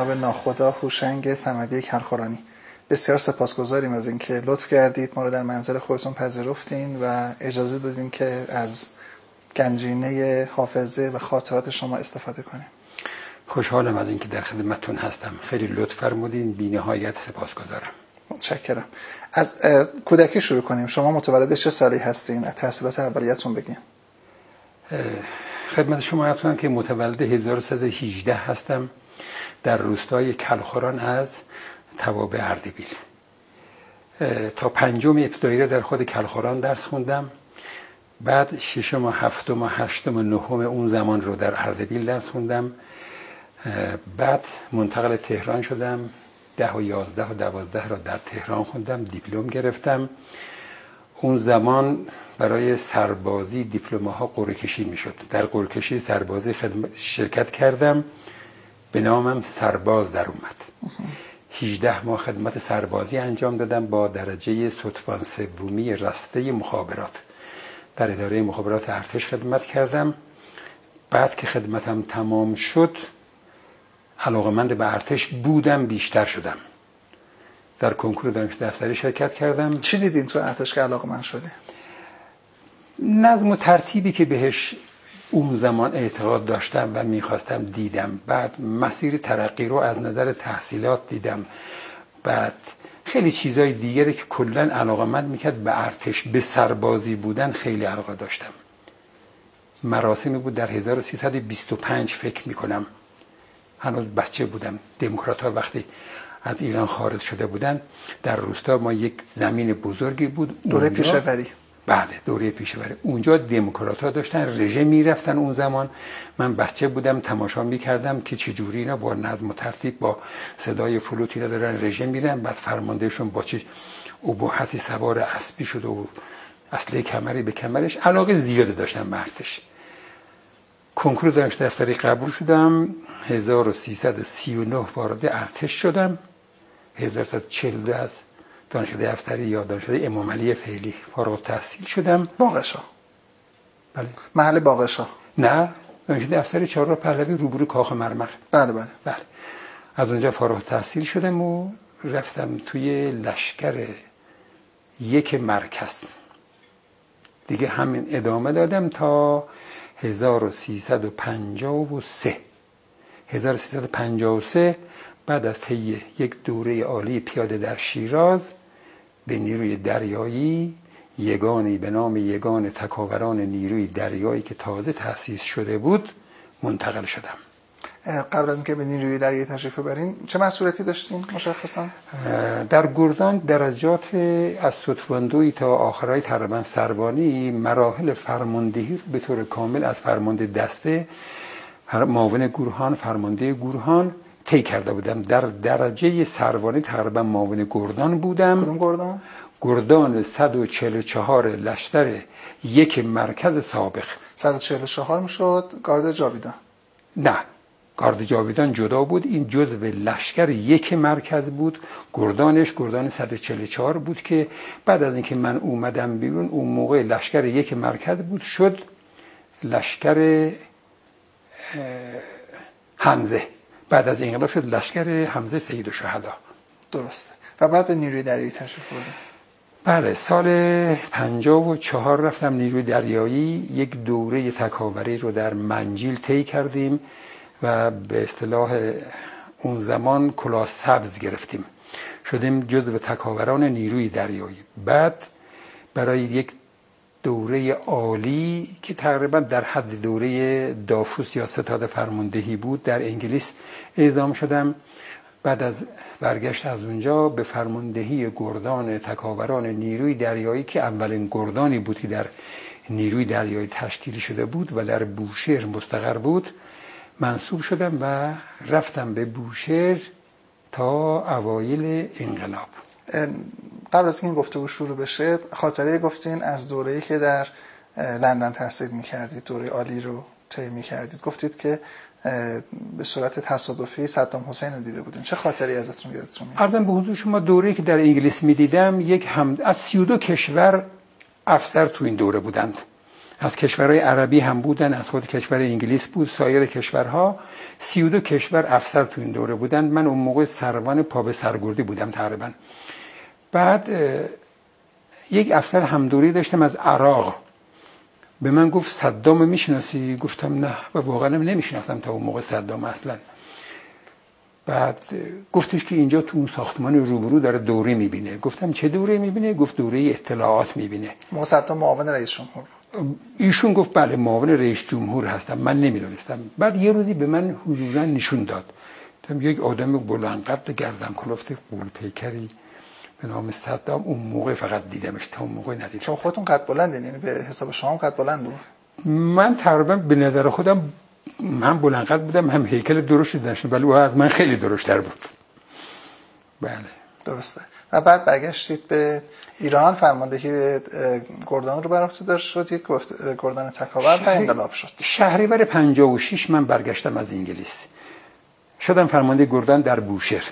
جناب ناخدا هوشنگ سمدی کلخورانی. بسیار سپاسگزاریم از اینکه لطف کردید. ما رو در منزل خودتون پذیرفتین و اجازه دادین که از گنجینه حافظه و خاطرات شما استفاده کنیم. خوشحالم از اینکه در خدمتتون هستم. خیلی لطف فرمودین. بی نهایت سپاسگزارم. متشکرم. از کودکی شروع کنیم. شما متولد چه سالی هستین؟ از تحصیلات اولیتون بگین. خدمت شما عرض کنم که متولد 1318 هستم. در روستای کلخوران از تواب اردبیل. تا پنجم ابتدایی در خود کلخوران درس خوندم. بعد ششم و هفتم و هشتم و نهم اون زمان رو در اردبیل درس خوندم. بعد منتقل تهران شدم. ده و یازده و دوازده را در تهران خوندم دیپلم گرفتم. اون زمان برای سربازی دیپلماها قرعه کشی می‌شد. در قرعه کشی سربازی خدمت شرکت کردم. به نامم سرباز در اومد. 18 ماه خدمت سربازی انجام دادم با درجه صدفان سومی رسته مخابرات. در اداره مخابرات ارتش خدمت کردم. بعد که خدمتم تمام شد علاقمند به ارتش بودم بیشتر شدم. در کنکور دانش دفتری شرکت کردم. چی دیدین تو ارتش که علاقمند شده نظم و ترتیبی که بهش اون زمان اعتقاد داشتم و می‌خواستم دیدم. بعد مسیر ترقی رو از نظر تحصیلات دیدم. بعد خیلی چیزای دیگری که کلا علاقمند می‌کرد به ارتش به سربازی بودن خیلی علاقه داشتم. مراسمی بود در 1325 فکر می‌کنم. هنوز بچه بودم. دموکرات ها وقتی از ایران خارج شده بودن در روستا ما یک زمین بزرگی بود. دوره پیشوری بله دوره پیشوری اونجا دموکرات ها داشتن رژه می‌رفتن اون زمان. من بچه بودم تماشا می‌کردم که چجوری اینا با نظم و ترتیب با صدای فلوتی دارن رژه میرن. بعد فرماندهشون با چه ابهتی سوار اسبی شده و اصله کمری به کمرش. علاقه زیاده داشتم به ارتش. کنکور دانش دفتری قبول شدم. 1339 وارد ارتش شدم. 1342 از دانشگاه دفتری یا دانشگاه امام علی فعلی فارغ تحصیل شدم. باقشا بله. محل باقشا نه دانشگاه دفتری چهار پهلوی روبرو کاخ مرمر. بله بله. بله. از اونجا فارغ تحصیل شدم و رفتم توی لشکر یک مرکز. دیگه همین ادامه دادم تا 1353 1353 بعد از طی یک دوره عالی پیاده در شیراز به نیروی دریایی یگانی به نام یگان تکاوران نیروی دریایی که تازه تأسیس شده بود منتقل شدم. قبل از اینکه به نیروی دریایی تشریف ببرین چه مسئولیتی داشتین مشخصا؟ در گردان درجات از ستواندوی تا آخرای تقریبا سروانی مراحل فرماندهی رو به طور کامل از فرمانده دسته معاون گورهان فرمانده گورهان طی کرده بودم. در درجه سروانی تقریبا معاون گردان بودم. گردان؟ گردان 144 لشتر یک مرکز سابق. 144 می‌شد؟ گارد جاویدان. نه. گارد جاویدان جدا بود. این جزو لشکر یک مرکز بود. گردانش گردان 144 بود که بعد از اینکه من اومدم بیرون اون موقع لشکر یک مرکز بود. شد لشکر حمزه. بعد از انقلاب شد لشکر حمزه سید و شهدا. درسته. و بعد به نیروی دریایی تشریف بردیم بله سال 54 رفتم نیروی دریایی. یک دوره تکاوری رو در منجیل طی کردیم و به اصطلاح اون زمان کلاه سبز گرفتیم. شدیم جزو تکاوران نیروی دریایی. بعد برای یک دوره عالی که تقریبا در حد دوره دافوس یا ستاد فرماندهی بود در انگلیس اعزام شدم. بعد از برگشت از اونجا به فرماندهی گردان تکاوران نیروی دریایی که اولین گردانی بود که در نیروی دریایی تشکیلی شده بود و در بوشهر مستقر بود منصوب شدم و رفتم به بوشهر تا اوایل انقلاب. قبل از این گفتگو شروع بشه خاطره گفتین از دوره‌ای که در لندن تحصیل می‌کردید دوره عالی رو طی می‌کردید. گفتید که به صورت تصادفی صدام حسین رو دیده بودین. چه خاطری ازتون یادتون میاد؟ ارزم به حضور شما دوره‌ای که در انگلیس می‌دیدم یک هم از 32 کشور افسر تو این دوره بودند. از کشورهای عربی هم بودن از خود کشور انگلیس بود سایر کشورها سی و دو کشور افسر تو این دوره بودن من اون موقع سروان پا به سرگردی بودم تقریبا. بعد یک افسر همدوری داشتم از عراق. به من گفت صدام می‌شناسی؟ گفتم نه و واقعا نمیشناختم تا اون موقع صدام اصلا. بعد گفتش که اینجا تو اون ساختمان روبرو داره دوره می‌بینه. گفتم چه دوره می‌بینه؟ گفت دوره اطلاعات می‌بینه. صدام معاون رئیس جمهور ایشون گفت بله معاون رئیس جمهور هستم. من نمی‌دونستم. بعد یه روزی به من حضورا نشون داد. یک آدم بلند قد گردن کلفت قول پیکری. به نام صدام اون موقع فقط دیدمش تا اون موقع ندیدم. چون خودتون قد بلند یعنی به حساب شما قد بلند بود؟ من تقریبا به نظر خودم من بلند قد بودم هم هیکل درشتی داشتم ولی او از من خیلی درشتر بود. بله. درسته. و بعد برگشتید به ایران فرماندهی به گردان رو بر داشت شدید گفت گردان تکاور و انقلاب شد. شهریور 56 من برگشتم از انگلیس. شدم فرمانده گردان در بوشهر.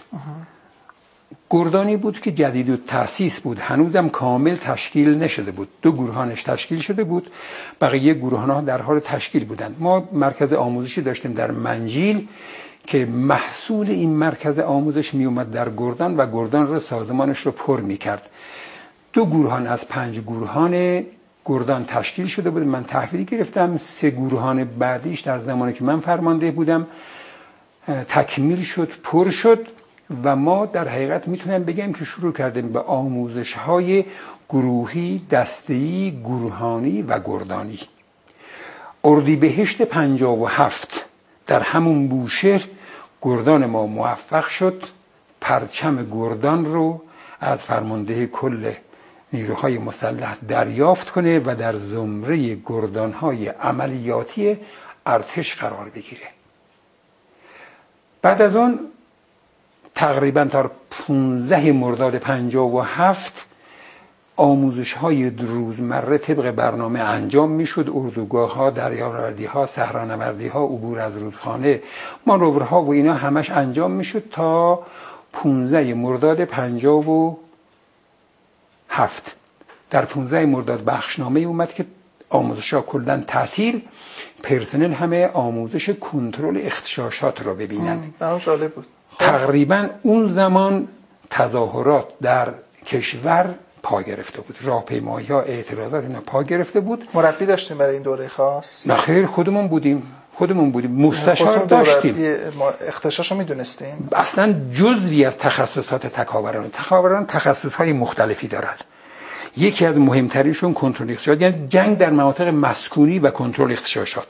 گردانی بود که جدید و تاسیس بود. هنوزم کامل تشکیل نشده بود. دو گروهانش تشکیل شده بود. بقیه گروهان ها در حال تشکیل بودند. ما مرکز آموزشی داشتیم در منجیل که محصول این مرکز آموزش می اومد در گردان و گردان رو سازمانش رو پر می کرد دو گروهان از پنج گروهان گردان تشکیل شده بود. من تحویل گرفتم. سه گروهان بعدیش در زمانی که من فرمانده بودم تکمیل شد پر شد. و ما در حقیقت می‌تونم بگم که شروع کردیم به آموزش های گروهی دستهی گروهانی و گردانی. اردیبهشت پنجاب و هفت در همون بوشهر گردان ما موفق شد. پرچم گردان رو از فرمانده کل نیروهای مسلح دریافت کنه و در زمره گردانهای عملیاتی ارتش قرار بگیره. بعد از اون تقریبا تا 15 مرداد 57 آموزش های روزمره طبق برنامه انجام می‌شد. اردوگاه ها دریانوردی ها صحرانوردی ها عبور از رودخانه مانورها و اینا همش انجام می‌شد تا 15 مرداد 57 در 15 مرداد بخشنامه اومد که آموزش ها کلا تعطیل پرسنل همه آموزش کنترل اختشاشات را ببینن. جالب بود. تقریبا اون زمان تظاهرات در کشور پا گرفته بود. راهپیمایی ها اعتراضات اینا پا گرفته بود. مربی داشتیم برای این دوره خاص؟ نه خیر خودمون بودیم. خودمون بودیم. مستشار داشتیم. اختشاشو می‌دونستیم اصلا جزوی از تخصصات تکاوران. تکاوران تخصص های مختلفی دارند یکی از مهمترینشون کنترل اختشاشات یعنی جنگ در مناطق مسکونی و کنترل اختشاشات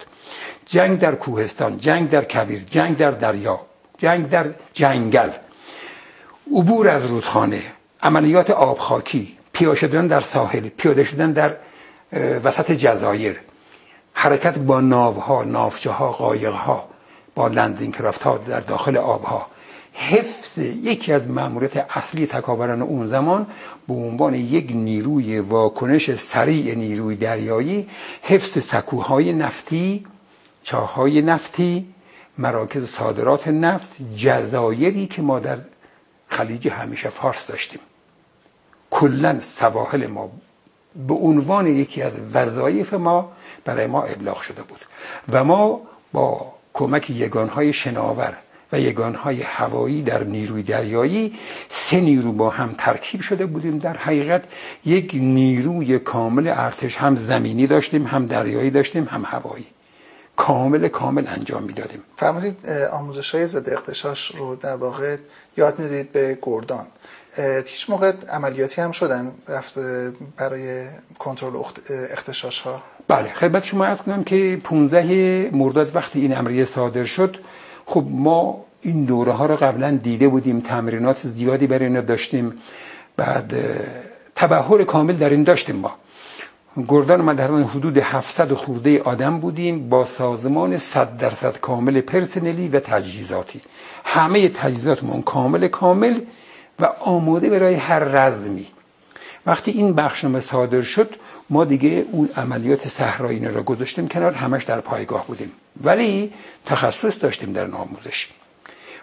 جنگ در کوهستان جنگ در کویر جنگ در دریا. جنگ در جنگل. عبور از رودخانه عملیات آبخاکی پیاده شدن در ساحل پیاده شدن در وسط جزایر. حرکت با ناوها نافچه ها قایق ها با لندینگ کرافت ها در داخل آبها. حفظ یکی از ماموریت اصلی تکاوران اون زمان به عنوان یک نیروی واکنش سریع نیروی دریایی حفظ سکوهای نفتی چاهای نفتی مراکز صادرات نفت جزایری که ما در خلیج همیشه فارس داشتیم. کلا سواحل ما به عنوان یکی از وظایف ما برای ما ابلاغ شده بود و ما با کمک یگانهای شناور و یگانهای هوایی در نیروی دریایی سه نیرو با هم ترکیب شده بودیم. در حقیقت یک نیروی کامل ارتش هم زمینی داشتیم هم دریایی داشتیم هم هوایی. کامل کامل انجام می‌دادیم. فرمودید آموزش های ضد اختشاش رو در واقع یاد می‌دید به گردان. هیچ موقع عملیاتی هم شدن رفت برای کنترل اختشاش ها بله خدمت شما عرض کنم که 15 مرداد وقتی این امریه صادر شد خب ما این دوره ها رو قبلا دیده بودیم تمرینات زیادی برای اینا داشتیم. بعد تبهر کامل در این داشتیم ما. گردان ما در حدود 700 خورده آدم بودیم با سازمان 100 درصد کامل پرسنلی و تجهیزاتی. همه تجهیزاتمون کامل کامل و آماده برای هر رزمی. وقتی این بخشنامه صادر شد ما دیگه اون عملیات صحرایی را گذاشتیم کنار همش در پایگاه بودیم. ولی تخصص داشتیم در آموزش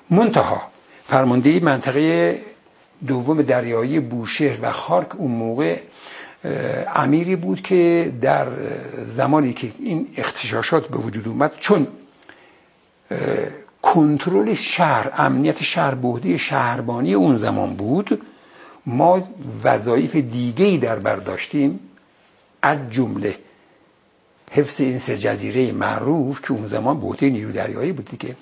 منتها فرمانده منطقه دوم دریایی بوشهر و خارک اون موقع امیری بود که در زمانی که این اختشاشات به وجود اومد چون کنترل شهر امنیت شهر بهده شهربانی اون زمان بود ما وظایف دیگه در برداشتیم از جمله حفظ این سه جزیره معروف که اون زمان بهده نیرو دریایی بود دیگه.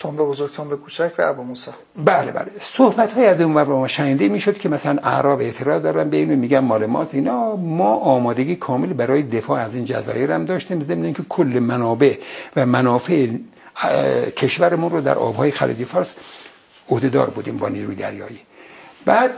تنبه بزرگ تنبه کوچک و ابو موسی. بله بله. صحبت های از اون ما شنیده می‌شد که مثلا اعراب اعتراض دارن به اینو میگن مال ماست اینا. ما آمادگی کامل برای دفاع از این جزایر هم داشتیم ضمن اینکه کل منابع و منافع کشورمون رو در آبهای خلیج فارس عهدهدار بودیم با نیروی دریایی. بعد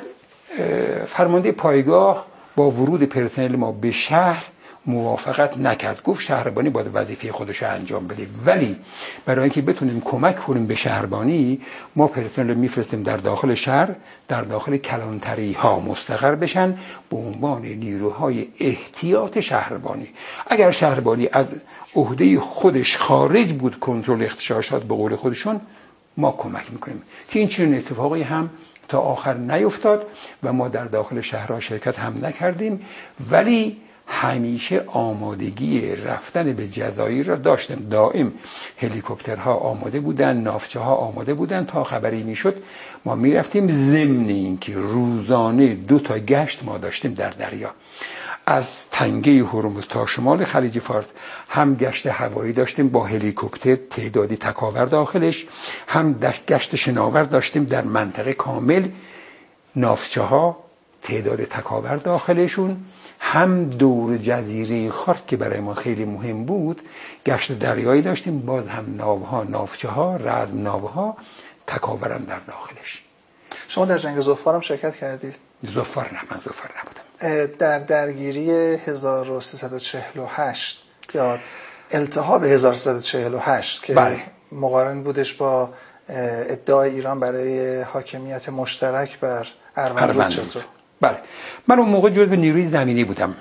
فرمانده پایگاه با ورود پرسنل ما به شهر موافقت نکرد. گفت شهربانی باید وظیفه خودش انجام بده. ولی برای اینکه بتونیم کمک کنیم به شهربانی ما پرسنل میفرستیم در داخل شهر در داخل کلانتری ها مستقر بشن به عنوان نیروهای احتیاط شهربانی. اگر شهربانی از عهده خودش خارج بود کنترل اختشاشات به قول خودشون ما کمک می‌کنیم. که این چنین اتفاقی هم تا آخر نیفتاد و ما در داخل شهرها شرکت هم نکردیم. ولی همیشه آمادگی رفتن به جزایر را داشتیم دائم هلیکوپترها آماده بودن نافچه ها آماده بودن تا خبری می‌شد. ما می‌رفتیم ضمن اینکه روزانه دو تا گشت ما داشتیم در دریا. از تنگه هرمز تا شمال خلیج فارس هم گشت هوایی داشتیم با هلیکوپتر تعدادی تکاور داخلش هم گشت شناور داشتیم در منطقه کامل. نافچه ها تعداد تکاور داخلشون هم دور جزیره خارت که برای ما خیلی مهم بود گشت دریایی داشتیم باز هم ناوها نافچه ها رزم ناوها تکاورم در داخلش شما در جنگ زفار هم شرکت کردید؟ زفار نه من زفار نبودم در درگیری 1348 یا التهاب 1348 که بله. مقارن بودش با ادعای ایران برای حاکمیت مشترک بر اروند چطور بله. من اون موقع جزو نیروی زمینی بودم.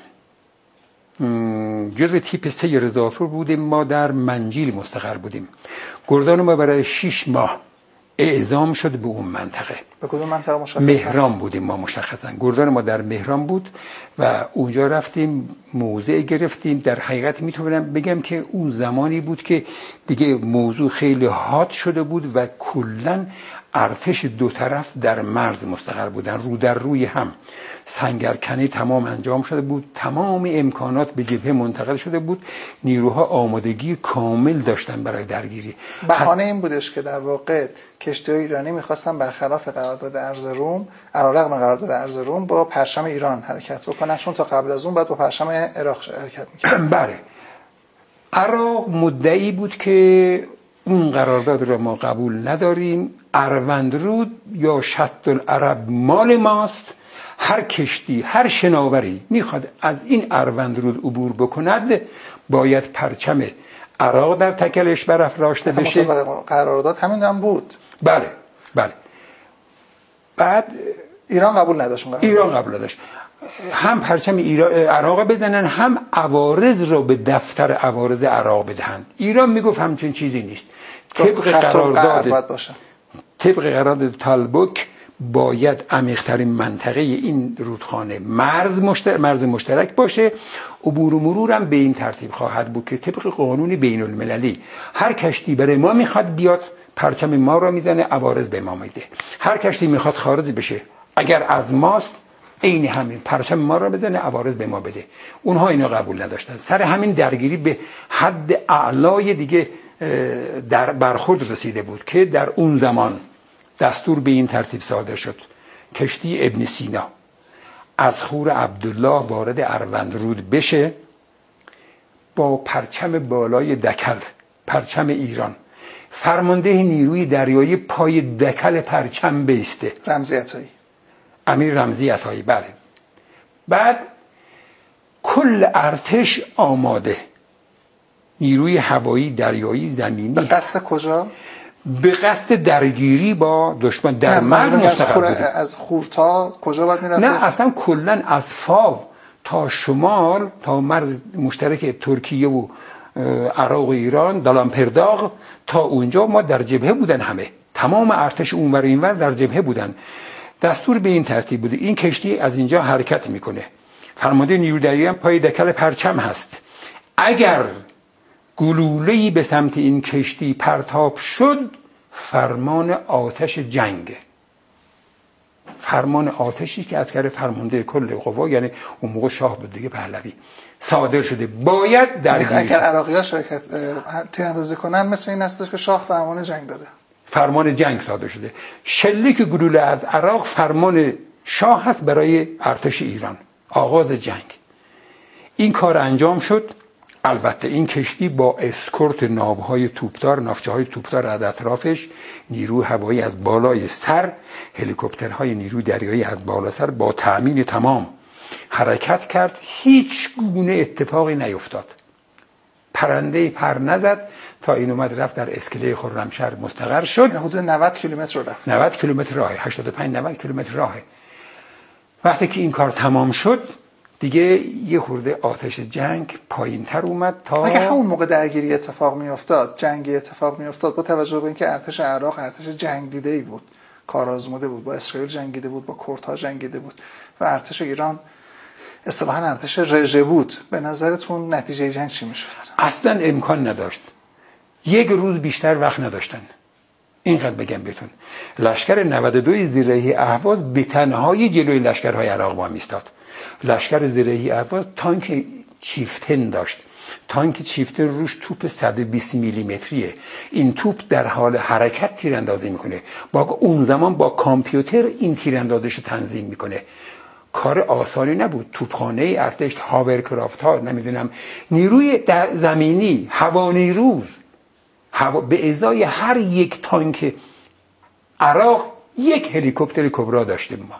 جزو تیپ سه رضافور بودیم. ما در منجیل مستقر بودیم. گردان ما برای شیش ماه اعزام شد به اون منطقه. به کدوم منطقه مشخصا؟ مهران بودیم ما مشخصا. گردان ما در مهران بود و اونجا رفتیم موضع گرفتیم. در حقیقت می‌تونم بگم که اون زمانی بود که دیگه موضوع خیلی حاد شده بود و کلا ارتش دو طرف در مرز مستقر بودن رو در روی هم. سنگرکنی تمام انجام شده بود تمام امکانات به جبهه منتقل شده بود. نیروها آمادگی کامل داشتن برای درگیری. بهانه این بودش که در واقع کشتی ایرانی می‌خواستن برخلاف قرارداد ارز روم علیرغم قرارداد ارز روم با پرچم ایران حرکت بکنن. چون تا قبل از اون باید با پرچم عراق حرکت می‌کردن. بله. عراق مدعی بود که اون قرارداد را ما قبول نداریم. اروندرود یا شط العرب مال ماست. هر کشتی هر شناوری می‌خواد از این اروندرود عبور بکند باید پرچم عراق در تکلش برافراشته بشه. قرارداد همین هم بود. بله بله. بعد ایران قبول نداشت ایران قبول نداشت. هم پرچم عراق بدنن هم عوارض را به دفتر عوارض عراق بدهند ایران می‌گفت همچین چیزی نیست. طبق قرارداد طبق قرارداد تالبوک باید عمیقترین منطقه این رودخانه مرز, مشترک, مرز مشترک باشه. عبور و مرورم به این ترتیب خواهد بود که طبق قانون بین المللی هر کشتی برای ما می‌خواد بیاد پرچم ما را می‌زنه عوارض به ما میده. هر کشتی می‌خواد خارج بشه اگر از ماست عین همین پرچم ما را بزنه عوارض به ما بده. اونها اینو قبول نداشتن. سر همین درگیری به حد اعلای دیگه در برخورد رسیده بود که در اون زمان دستور به این ترتیب صادر شد. کشتی ابن سینا. از خور عبدالله وارد اروندرود بشه با پرچم بالای دکل پرچم ایران. فرمانده نیروی دریایی پای دکل پرچم بیسته. رمزی عطایی. امیر رمزی عطایی بله. بعد کل ارتش آماده. نیروی هوایی دریایی زمینی. به قصد کجا؟ به قصد درگیری با دشمن در مرز مستقر از, از خورتا کجا باید می‌رفته؟ نه اصلا کلا از فاو تا شمال تا مرز مشترک ترکیه و عراق و ایران دالان پرداغ تا اونجا ما در جبهه بودن همه. تمام ارتش اونور اینور در جبهه بودن. دستور به این ترتیب بوده. این کشتی از اینجا حرکت می‌کنه. فرمانده نیرو دریایی هم پای دکل پرچم هست. اگر گلوله‌ای به سمت این کشتی پرتاب شد فرمان آتش جنگ. فرمان آتشی که از کرده فرمانده کل قوا یعنی اون موقع شاه بود دیگه پهلوی صادر شده. باید در اگر عراقی ها شرکت تیراندازی کنن مثل این است که شاه فرمان جنگ داده. فرمان جنگ صادر شده. شلیک گلوله از عراق فرمان شاه هست برای ارتش ایران. آغاز جنگ. این کار انجام شد. البته این کشتی با اسکورت ناوهای توپدار نافچه های توپدار از اطرافش نیرو هوایی از بالای سر هلیکوپترهای نیرو دریایی از بالا سر با تأمین تمام حرکت کرد. هیچ گونه اتفاقی نیفتاد. پرنده پر نزد تا این اومد رفت در اسکله خرمشهر مستقر شد. یعنی حدود 90 کیلومتر رفت. 90 کیلومتر راه 85 90 کیلومتر راهه. وقتی که این کار تمام شد دیگه یه خورده آتش جنگ پایین تر اومد تا اگه همون موقع درگیری اتفاق می افتاد جنگی اتفاق می افتاد با توجه به اینکه ارتش عراق ارتش جنگ دیده ای بود کارآزموده بود با اسرائیل جنگیده بود با کردها جنگیده بود و ارتش ایران اصطلاحا ارتش رژه بود. به نظرتون نتیجه جنگ چی می‌شد؟ اصلا امکان نداشت. یک روز بیشتر وقت نداشتن. اینقدر بگم بهتون. لشکر 92 زیرهی اهواز به تنهایی جلوی لشکرهای عراق با میستاد لشکر زیرهی اهواز تانک چیفتن داشت. تانک چیفتن روش توپ 120 میلیمتریه. این توپ در حال حرکت تیراندازی می‌کنه. با اون زمان با کامپیوتر این تیراندازش تنظیم می‌کنه. کار آسانی نبود. توپخانه ارتش هاورکرافت ها نمی‌دونم نیروی در زمینی هوا نیروز هوا به ازای هر یک تانک عراق یک هلیکوپتر کبرا داشتیم ما.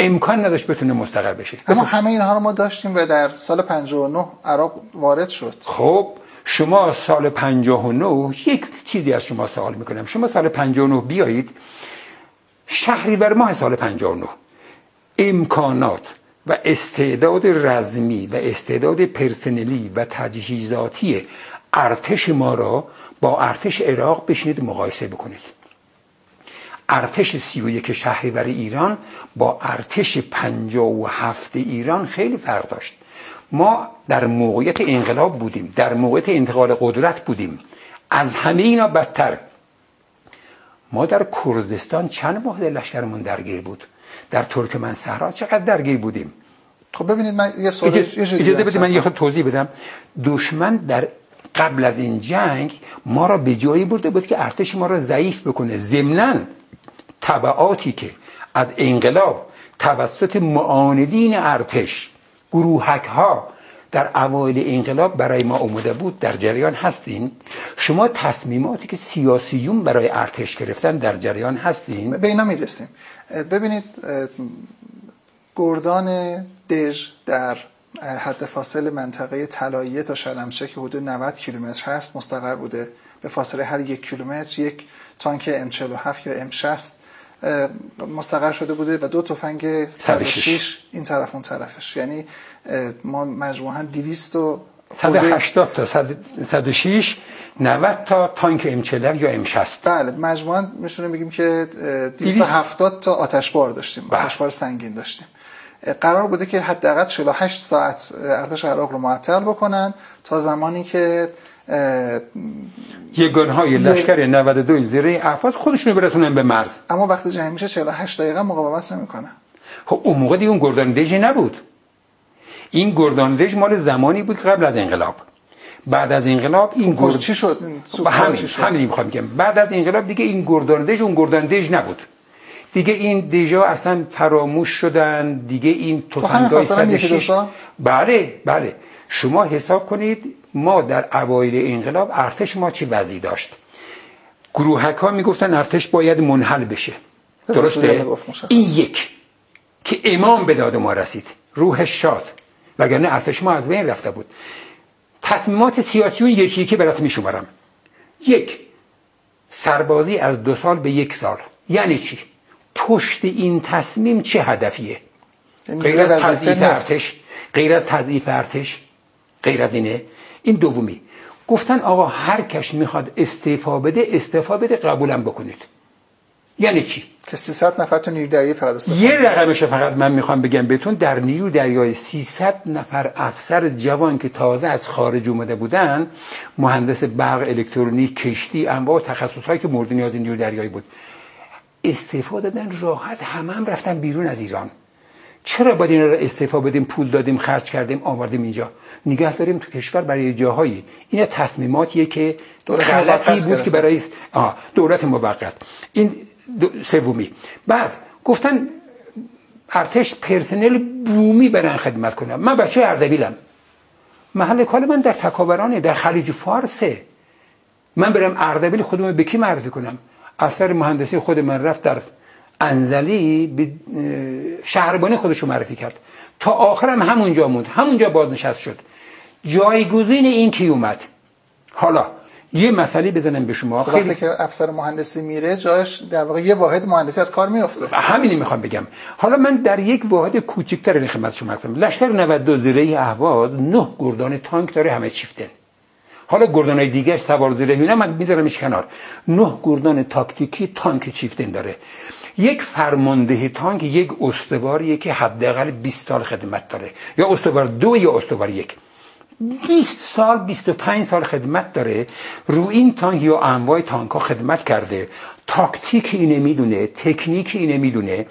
امکان نداشت بتونه مستقر بشه. اما همه اینها رو ما داشتیم و در سال 59 عراق وارد شد. خب شما سال 59 یک چیزی از شما سوال می‌کنم. شما سال 59 بیایید. شهری بر ماه سال 59 امکانات و استعداد رزمی و استعداد پرسنلی و تجهیزاتی ارتش ما را با ارتش عراق بشینید مقایسه بکنید. ارتش سی و یک شهریور ایران با ارتش پنجا و هفت ایران خیلی فرق داشت. ما در موقعیت انقلاب بودیم در موقعیت انتقال قدرت بودیم. از همه اینا بدتر. ما در کردستان چند ماه لشکرمون درگیر بود؟ در ترکمن صحرا چقدر درگیر بودیم؟ خب ببینید من یه سوال اجازه بدید من یه خود توضیح بدم. دشمن در قبل از این جنگ ما را به جایی برده بود که ارتش ما را ضعیف بکنه. ضمناً طبعاتی که از انقلاب توسط معاندین ارتش گروهک ها در اوایل انقلاب برای ما اومده بود در جریان هستین؟ شما تصمیماتی که سیاسیون برای ارتش گرفتن در جریان هستین؟ به اینا می‌رسیم. ببینید گردان دژ در حد فاصل منطقه طلاییه تا شلمچه که حدود 90 کیلومتر هست مستقر بوده. به فاصله هر یک کیلومتر یک تانک M47 یا M60 مستقر شده بوده و دو تفنگ 106 این طرف اون طرفش. یعنی ما مجموعا 200 و 180 تا 106 90 تا تانک ام یا M60 بله مجموعا میشونیم بگیم که 270 تا آتشبار داشتیم بله. آتشبار سنگین داشتیم. قرار بوده که حداقل 48 ساعت ارتش عراق رو معطل بکنن تا زمانی که های لشکر 92 زیره افاز خودشونو برسونن به مرز. اما وقتی جنگ میشه 48 دقیقه مقاومت نمی‌کنه. خب اون موقع دیگه اون گرداندژی نبود. این گرداندژ مال زمانی بود قبل از انقلاب. بعد از انقلاب این خب گرد چی شد؟ همین همین می‌خوام بگم. بعد از انقلاب دیگه این گرداندژ اون گرداندژ نبود. دیگه این دیجا اصلا فراموش شدن. دیگه این تفنگای 106 بله بله. شما حساب کنید ما در اوایل انقلاب ارتش ما چی وضعی داشت؟ گروهک ها می‌گفتن ارتش باید منحل بشه. درسته؟ این یک که امام به داد ما رسید. روح شاد. وگرنه ارتش ما از بین رفته بود. تصمیمات سیاسی اون یکی که برات میشمارم. یک سربازی از دو سال به یک سال. یعنی چی؟ پشت این تصمیم چه هدفیه؟ یعنی غیر از تضعیف ارتش غیر از تضعیف ارتش غیر از اینه این دومی. گفتن آقا هر کش می‌خواد استعفا بده استعفا بده قبولم بکنید. یعنی چی؟ که 300 نفر تو نیروی دریایی فقط استفاده یه رقمش فقط من می‌خوام بگم بهتون در نیروی دریایی 300 نفر افسر جوان که تازه از خارج اومده بودن مهندس برق الکترونیک کشتی انواع تخصصهایی که مورد نیاز نیروی دریایی بود استفاده دادن راحت همه هم رفتن بیرون از ایران. چرا باید این رو استعفا بدیم پول دادیم خرج کردیم آوردیم اینجا؟ نگه داریم تو کشور برای جاهایی. این تصمیماتیه که غلطی بود که برای دولت موقت. این سومی. بعد گفتن ارتش پرسنل بومی برن خدمت کنم من بچه اردبیلم. محل کار من در تکاورانه در خلیج فارسه. من برم اردبیل خودم به کی معرفی کنم؟ اثر مهندسی خود من رفت در انزلی به شهربانی خودشو معرفی کرد. تا آخرم همونجا موند. همونجا بازنشست شد. جایگزین این کی اومد؟ حالا یه مسئله بزنم به شما. وقتی که افسر مهندسی میره جاش در واقع یه واحد مهندسی از کار میفته همینی می‌خوام بگم. حالا من در یک واحد کوچکتر خدمت شما هستم. لشکر 92 زیره اهواز نه گردان تانک داره همه چیفتن حالا گردان دیگه سوار زیره نه من میذارمش کنار. نه گردان تاکتیکی تانک چیفتن داره. یک فرمانده تانک یک استواریه که حداقل 20 سال خدمت داره. یا استوار دو یا استوار یک. 20 سال 25 سال خدمت داره. رو این تانک یا انواع تانک ها خدمت کرده. تاکتیک اینه می‌دونه تکنیک اینه می‌دونه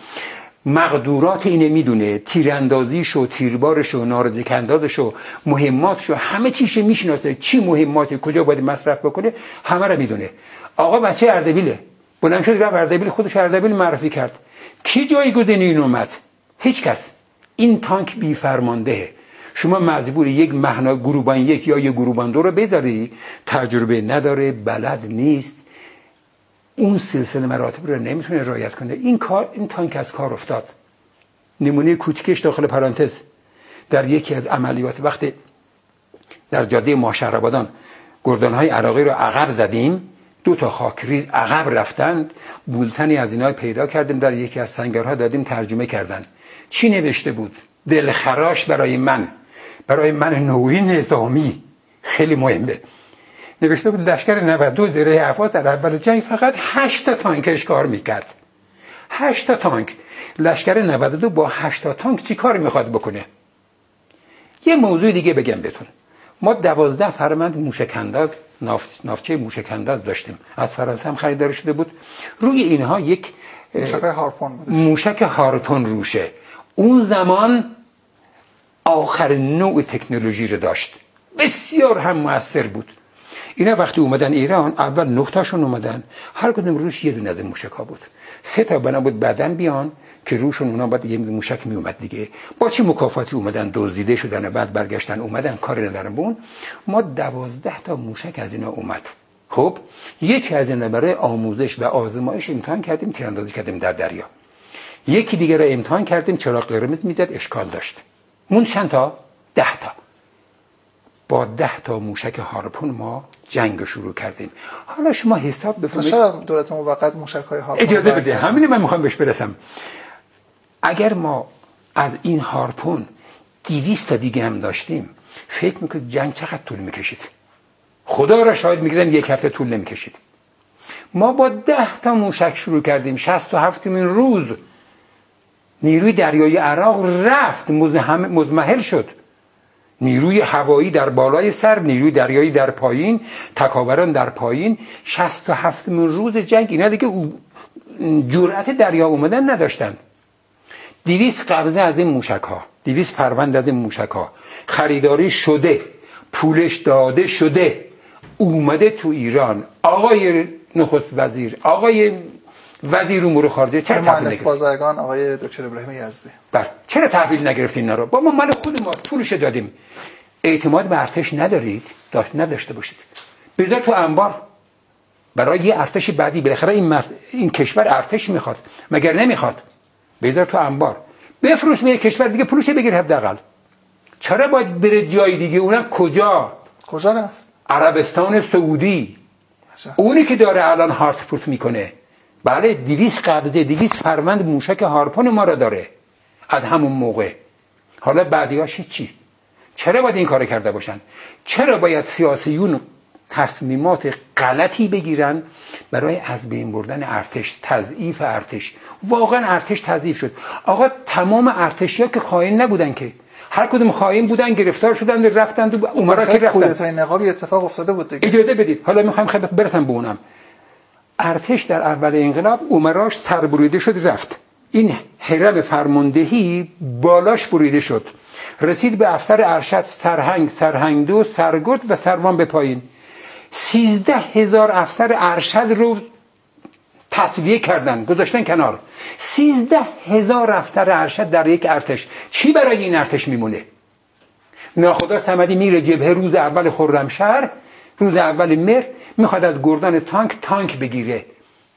مقدورات اینه می‌دونه تیراندازیش و تیربارش و ناردکندازش و مهماتش و همه چیش می‌شناسه. چی مهمات؟ کجا باید مصرف بکنه؟ همه رو می‌دونه. آقا بچه اردبیله بلند شد رفت اردبیل خودش اردبیل معرفی کرد. کی جایگزین این اومد؟ هیچ کس. این تانک بی فرمانده شما مجبوری یک مهنا گروبان یک یا یک گروبان دو رو بذاری. تجربه نداره بلد نیست. اون سلسله مراتب رو نمی‌تونه رعایت کنه. این کار این تانک از کار افتاد. نمونه کوچکش داخل پرانتز. در یکی از عملیات وقتی در جاده ماشربادان گردان های عراقی رو عقب زدیم. دو تا خاکریز عقب رفتند. بولتنی از اینا پیدا کردیم. در یکی از سنگرها دادیم ترجمه کردن. چی نوشته بود؟ دلخراش برای من. برای من نوعی نظامی. خیلی مهمه. نوشته بود لشکر 92 زیره افواز در اول جنگ فقط 8 تا تانکش کار می‌کرد. 8 تا تانک. لشکر 92 با 8 تا تانک چی کار می‌خواد بکنه؟ یه موضوع دیگه بگم بهتون. ما دوازده فرمند موشکنداز ناف... نافچه موشکنداز داشتیم. از فرانسه هم خریدار شده بود. روی اینها یک موشک هارپون بود. موشک هارپون روشه. اون زمان آخر نوع تکنولوژی رو داشت. بسیار هم موثر بود. اینا وقتی اومدن ایران اول نقطهشون اومدن. هر کدوم روش یه دونه از این موشک ها بود. سه تا بنا بود بعدن بیان. که روشون اونا باید یه موشک می اومد دیگه. با چه مکافاتی اومدن دزدیده شدن و بعد برگشتن اومدن؟ کار ندارن بون ما دوازده تا موشک از اینا اومد. خب یکی از اینا برای آموزش و آزمایش امتحان کردیم تیراندازی کردیم در دریا. یکی دیگه رو امتحان کردیم چراغ قرمز می‌زد اشکال داشت. مون چند تا؟ ده تا. با ده تا موشک هارپون ما جنگ شروع کردیم. حالا شما حساب بفرمایید. چرا دولت موقت موشک های هارپون اجازه بده. همین من می‌خوام بهش برسم. اگر ما از این هارپون دیویست تا دیگه هم داشتیم فکر می‌کنید جنگ چقدر طول می‌کشید؟ خدا را شاید می‌گیرن یک هفته طول نمی‌کشید. ما با ده تا موشک شروع کردیم شست و هفتمین روز نیروی دریایی عراق رفت مزمحل شد. نیروی هوایی در بالای سر نیروی دریایی در پایین تکاوران در پایین. شست و هفتمین روز جنگ اینا دیگه جرأت دریا اومدن نداشتن. دیویس قبضه از این موشک ها دیویس پروند از این موشک ها خریداری شده. پولش داده شده. اومده تو ایران. آقای نخست وزیر آقای وزیر امور خارجه چرا مهندس بازرگان آقای دکتر ابراهیم یزدی. بله. چرا تحویل نگرفتین اینا رو؟ با ما مال خود ما پولش دادیم. اعتماد به ارتش ندارید؟ داشت نداشته باشید. بذار تو انبار. برای یه ارتش بعدی. بالاخره این, این کشور ارتش می‌خواد. مگر نمی‌خواد؟ بذار تو انبار. بفروش به کشور دیگه پولش بگیر حداقل. چرا باید بره جای دیگه؟ اونم کجا؟ کجا رفت؟ عربستان سعودی. اونی که داره الان هارت می‌کنه. بله دیویس قبضه دیویس فرمند موشک هارپون ما را داره. از همون موقع. حالا بعدیاش چی چرا باید این کار کرده باشن؟ چرا باید سیاسیون تصمیمات غلطی بگیرن؟ برای از بین بردن ارتش تضعیف ارتش. واقعا ارتش تضعیف شد. آقا تمام ارتشیا که خائن نبودن که. هر کدوم خائن بودن گرفتار شدن رفتن تو عمرا که رفتن. کودتای نقابی اتفاق افتاده بود دیگه. اجازه بدید. حالا می‌خوام خدمت برسم به اونم. ارتش در اول انقلاب عمراش سربریده شد رفت. این حرم فرماندهی بالاش بریده شد. رسید به افتر ارشد سرهنگ سرهنگ دو سرگرد و سروان به پایین. سیزده هزار افسر ارشد رو تصویه کردن گذاشتن کنار. سیزده هزار افسر ارشد در یک ارتش. چی برای این ارتش میمونه؟ ناخدا سمدی میره جبهه روز اول خرمشهر روز اول مر می‌خواد از گردان تانک تانک بگیره.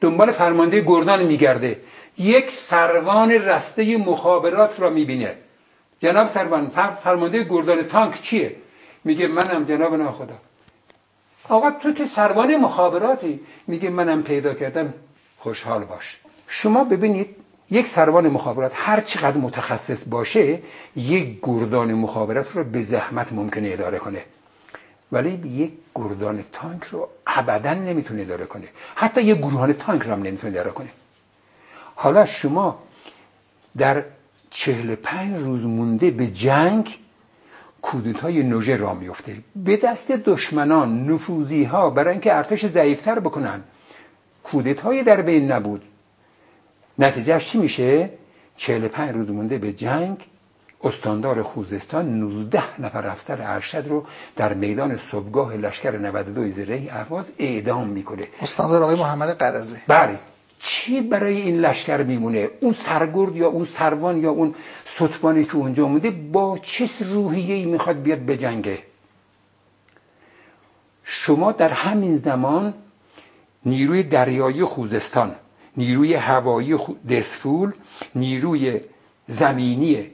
دنبال فرمانده گردان میگرده. یک سروان رسته مخابرات را می‌بینه. جناب سروان فرمانده گردان تانک چیه؟ میگه منم جناب ناخدا. آقا تو که سروان مخابراتی. میگه منم پیدا کردم. خوشحال باش. شما ببینید یک سروان مخابرات هر چقدر متخصص باشه یک گردان مخابرات رو به زحمت ممکنه اداره کنه. ولی یک گردان تانک رو ابدا نمی‌تونه اداره کنه. حتی یک گروهان تانک رو هم نمی‌تونه اداره کنه. حالا شما در چهل پنج روز مونده به جنگ های نوژه را میفته به دست دشمنان نفوذی ها برای اینکه ارتش ضعیفتر بکنن. های در بین نبود. نتیجه چی میشه؟ 45 روز مونده به جنگ استاندار خوزستان 19 نفر افسر ارشد رو در میدان صبحگاه لشکر 92 زره اهواز اعدام می‌کنه. استاندار آقای محمد قرضی بله. چی برای این لشکر میمونه؟ اون سرگرد یا اون سروان یا اون ستوانی که اونجا مونده با چه روحیه ای می‌خواد بیاد بجنگه شما در همین زمان نیروی دریایی خوزستان نیروی هوایی دسفول نیروی زمینی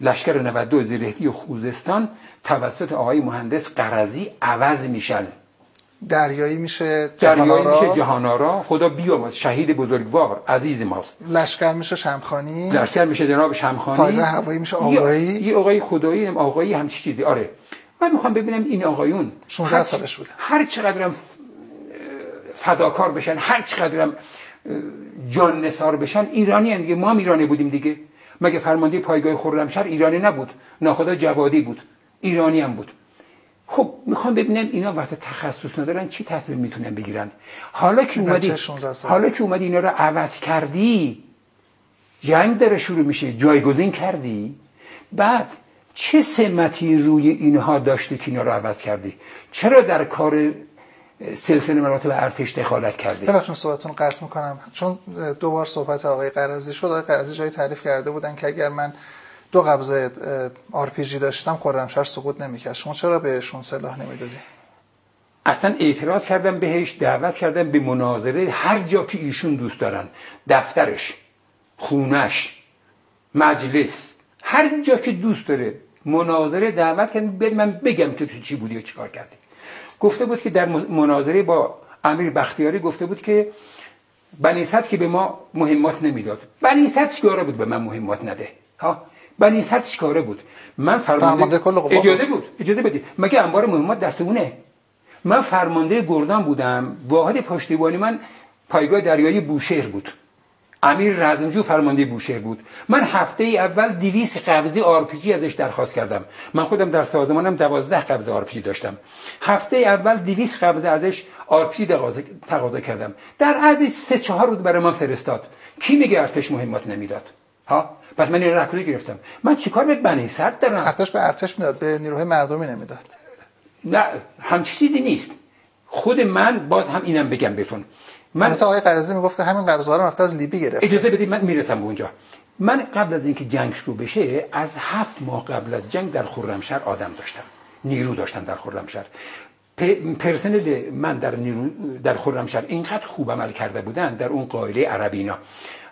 لشکر 92 زیرهی خوزستان توسط آقای مهندس قرضی عوض میشن. دریایی میشه دریایی میشه جهانارا خدا بیامرز شهید بزرگوار عزیز ماست. لشکر میشه شمخانی. لشکر میشه جناب شمخانی. پایگاه هوایی میشه آقایی. یه آقای خدایی آقایی هم چیزی. آره. من می‌خوام ببینم این آقایون 16 سالش بوده. هر چقدرم فداکار بشن هر چقدرم جان نثار بشن ایرانی دیگه. ما هم ایرانی بودیم دیگه. مگه فرمانده پایگاه خرمشهر ایرانی نبود؟ ناخدا جوادی بود. ایرانی هم بود. خب می‌خوام ببینم اینا وقت تخصص ندارن چی تصمیم می‌تونن بگیرن؟ حالا که اومدی حالا که اومدی اینا رو عوض کردی جنگ داره شروع میشه جایگزین کردی؟ بعد چه سمتی روی اینها داشته که اینا رو عوض کردی؟ چرا در کار سلسله مراتب ارتش دخالت کردی؟ ببخشید صحبتتون قطع می‌کنم. چون دوبار صحبت آقای قرضی شد آقای قرضی جای تعریف کرده بودن که اگر من دو قبضه آر پی جی داشتم خرمشهر سقوط نمی‌کرد. شما چرا بهشون سلاح نمی‌دادی؟ اصلا اعتراض کردم بهش دعوت کردم به مناظره هر جا که ایشون دوست دارن. دفترش خونش مجلس هر جا که دوست داره مناظره دعوت کردم به من بگم که تو چی بودی و چیکار کردی. گفته بود که در مناظره با امیر بختیاری گفته بود که بنیست که به ما مهمات نمی‌داد. بنیست چیکاره بود به من مهمات نده؟ ها؟ ولی سر چیکاره بود؟ من فرمانده, فرمانده اجازه بود. اجازه بدید. مگه انبار مهمات دست اونه من فرمانده گردان بودم. واحد پشتیبانی من پایگاه دریایی بوشهر بود. امیر رزمجو فرمانده بوشهر بود. من هفته ای اول 200 قبضه آر پی جی ازش درخواست کردم. من خودم در سازمانم 12 قبضه آر پی جی داشتم. هفته ای اول 200 قبضه ازش آر پی جی تقاضا کردم. در از سه چهار روز برای من فرستاد. کی میگه ارتش مهمات نمی‌داد؟ ها؟ پس من این رکوری گرفتم. من چیکار به بنی صدر دارم. ارتش به ارتش می‌داد به نیروهای مردمی نمی‌داد. نه هم چیزی نیست. خود من باز هم اینم بگم بهتون. من آقای قرضی می‌گفته همین قرضا رو رفته از لیبی گرفت. اجازه بدید من می‌رسم به اونجا. من قبل از اینکه جنگ شروع بشه از هفت ماه قبل از جنگ در خرمشهر آدم داشتم. نیرو داشتم در خرمشهر. پرسنل من در نیرو در خرمشهر اینقدر خوب عمل کرده بودن در اون قائله عربینا.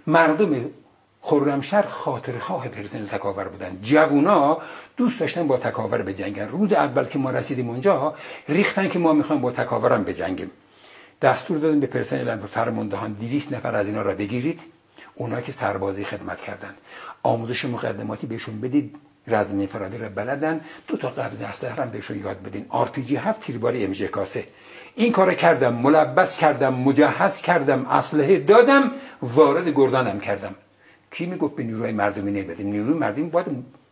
مردم خرمشهر خاطر خواه پرسنل تکاور بودن. جوونا دوست داشتن با تکاور بجنگن. روز اول که ما رسیدیم اونجا ریختن که ما می‌خوایم با تکاورم بجنگیم. دستور دادن به پرسنل به فرماندهان 200 نفر از اینا را بگیرید. اونا که سربازی خدمت کردن. آموزش مقدماتی بهشون بدید. رزمی فرادی رو بلدن. دو تا قبض اسلحه هم بهشون یاد بدین. آر پی جی 7 تیرباری ام کاسه. این کار کردم. ملبس کردم. مجهز کردم. اسلحه دادم. وارد گردانم کردم. کی می‌گفت به نیروی مردمی نمیدیم؟ نیروی مردمی باید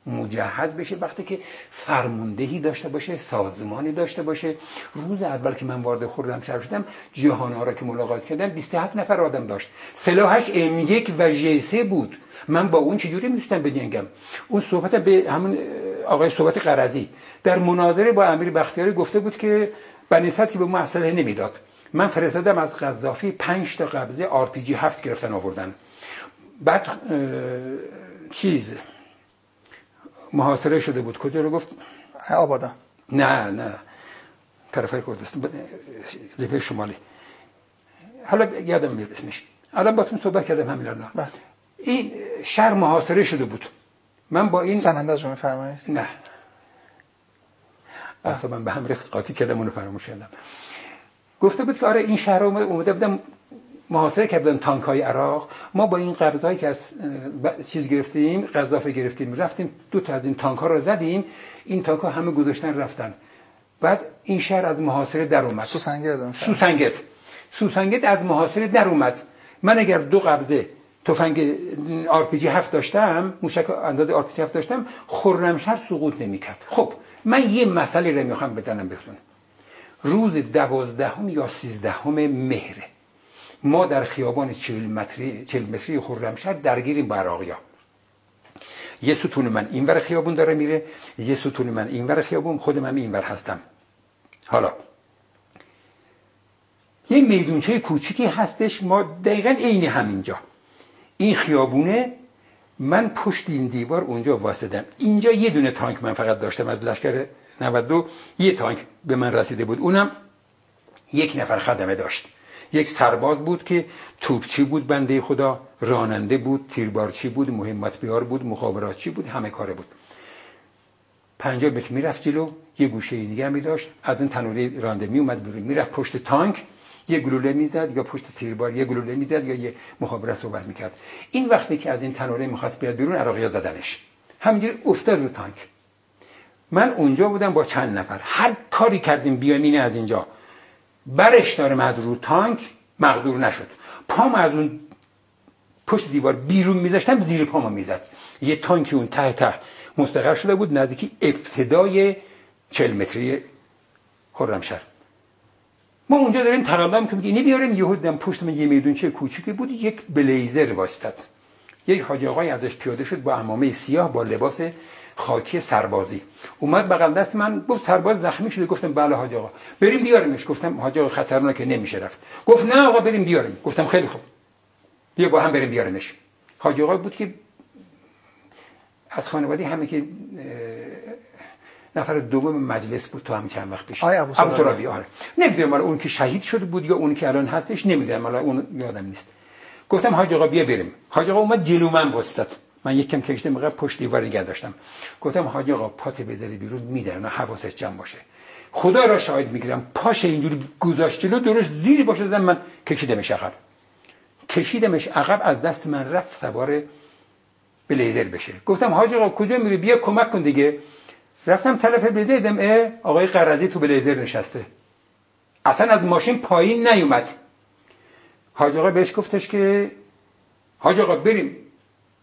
مجهز بشه وقتی که فرماندهی داشته باشه سازمانی داشته باشه. روز اول که من وارد خرمشهر شدم جهان ها را که ملاقات کردم 27 نفر آدم داشت. سلاحش ام یک و جیسه بود. من با اون چجوری می‌تونم بجنگم؟ اون صحبت به همون آقای صحبت قرضی. در مناظره با امیر بختیاری گفته بود که بنیست که به ما اصله نمی‌داد. من فرستادم از قذافی 5 تا قبضه آر پی جی 7 گرفتن آوردن. بعد چیز محاصره شده بود. کجا رو گفت؟ آبادا. نه نه. طرف های کردستان شمالی. حالا یادم میاد اسمش. الان باتون صحبت کردم همین الان. بله. این شهر محاصره شده بود. من با این سننده از فرمایید نه. اصلا من به هم ریخت قاطی کردم اونو فراموش کردم. گفته بود که آره این شهر اومده بودم محاصره کردن تانک های عراق. ما با این قبضایی که از چیز گرفتیم قذافی گرفتیم رفتیم دو تا از این تانک ها رو زدیم. این تانک ها همه گذاشتن رفتن. بعد این شهر از محاصره در اومد. سوسنگرد سوسنگرد سوسنگرد از محاصره در اومد. من اگر دو قبضه تفنگ آر پی جی هفت داشتم موشک انداز آر پی جی هفت داشتم خرمشهر سقوط نمی‌کرد. خب من یه مسئله رو می‌خوام بزنم بهتون. روز دوازدهم یا سیزدهم مهره. ما در خیابان چل متری, چل متری خرمشهر درگیریم با عراقیا. یه ستون من اینور خیابون داره میره یه ستون من اینور خیابون خود من اینور هستم. حالا یه میدونچه کوچیکی هستش ما دقیقا عین همینجا. این خیابونه من پشت این دیوار اونجا واسدم. اینجا یه دونه تانک من فقط داشتم از لشکر 92 یه تانک به من رسیده بود. اونم یک نفر خدمه داشت. یک سرباز بود که توپچی بود بنده خدا راننده بود تیربارچی بود مهمت بیار بود مخابراتچی بود همه کاره بود. پنجاه متر می‌رفت جلو یه گوشه دیگه می داشت از این تنوری رانده می اومد بیرون. می‌رفت پشت تانک یه گلوله می‌زد یا پشت تیربار یه گلوله می‌زد یا یه مخابرات صحبت می‌کرد. این وقتی که از این تنوره می‌خواست بیاد بیرون عراقی زدنش. همینجور افتاد رو تانک. من اونجا بودم با چند نفر. هر کاری کردیم بیامینه از اینجا. برش دارم از رو تانک مقدور نشد. پام از اون پشت دیوار بیرون میذاشتم زیر پامو می‌زد. یه تانکی اون ته ته مستقر شده بود نزدیکی ابتدای چل متری خرمشهر. ما اونجا داریم تقدم که اینی بیاریم یهو دم پشت من یه میدون چه کوچیکی بود یک بلیزر واسطت یک حاج آقای ازش پیاده شد با امامه سیاه با لباس خاکی سربازی. اومد بغل دست من گفت سرباز زخمی شده. گفتم بله حاج آقا. بریم بیاریمش گفتم حاج آقا خطرناکه نمیشه رفت. گفت نه آقا بریم بیاریم. گفتم خیلی خوب. بیا با هم بریم بیاریمش حاج آقا بود که از خانواده همه که نفر دوم مجلس بود. تو هم چند وقت پیش. ابو ترابی آره. نمی‌دونم اون که شهید شده بود یا اون که الان هستش نمی‌دونم. حالا اون یادم نیست. گفتم حاج آقا بیا بریم. حاج آقا اومد جلو من وستاد من یک کم کشته مقدار پشت دیوار نگه داشتم. گفتم حاج آقا پات بذاری بیرون میدرن حواست جمع باشه. خدا را شاهد می‌گیرم پاش اینجوری گذاشت جلو درست زیری باشه دادم من کشیدمش عقب. کشیدمش عقب از دست من رفت سوار بلیزر بشه. گفتم حاج آقا کجا میری؟ بیا کمک کن دیگه. رفتم طرف بلیزر دیدم اه آقای قرضی تو بلیزر نشسته. اصلا از ماشین پایین نیومد. حاج آقا بهش گفتش که حاج آقا بریم.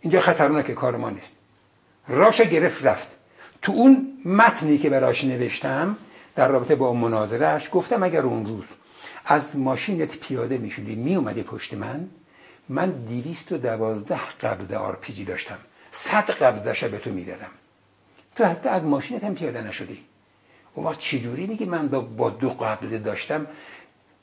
اینجا خطرناکه کار ما نیست. راش گرفت رفت. تو اون متنی که براش نوشتم در رابطه با مناظره‌ش گفتم اگر اون روز از ماشینت پیاده می‌شدی میومدی پشت من من دویست و دوازده قبضه آر پی جی داشتم. صد قبضه‌ش به تو می‌دادم. تو حتی از ماشینت هم پیاده نشدی. اون وقت چجوری میگی من با دو قبضه داشتم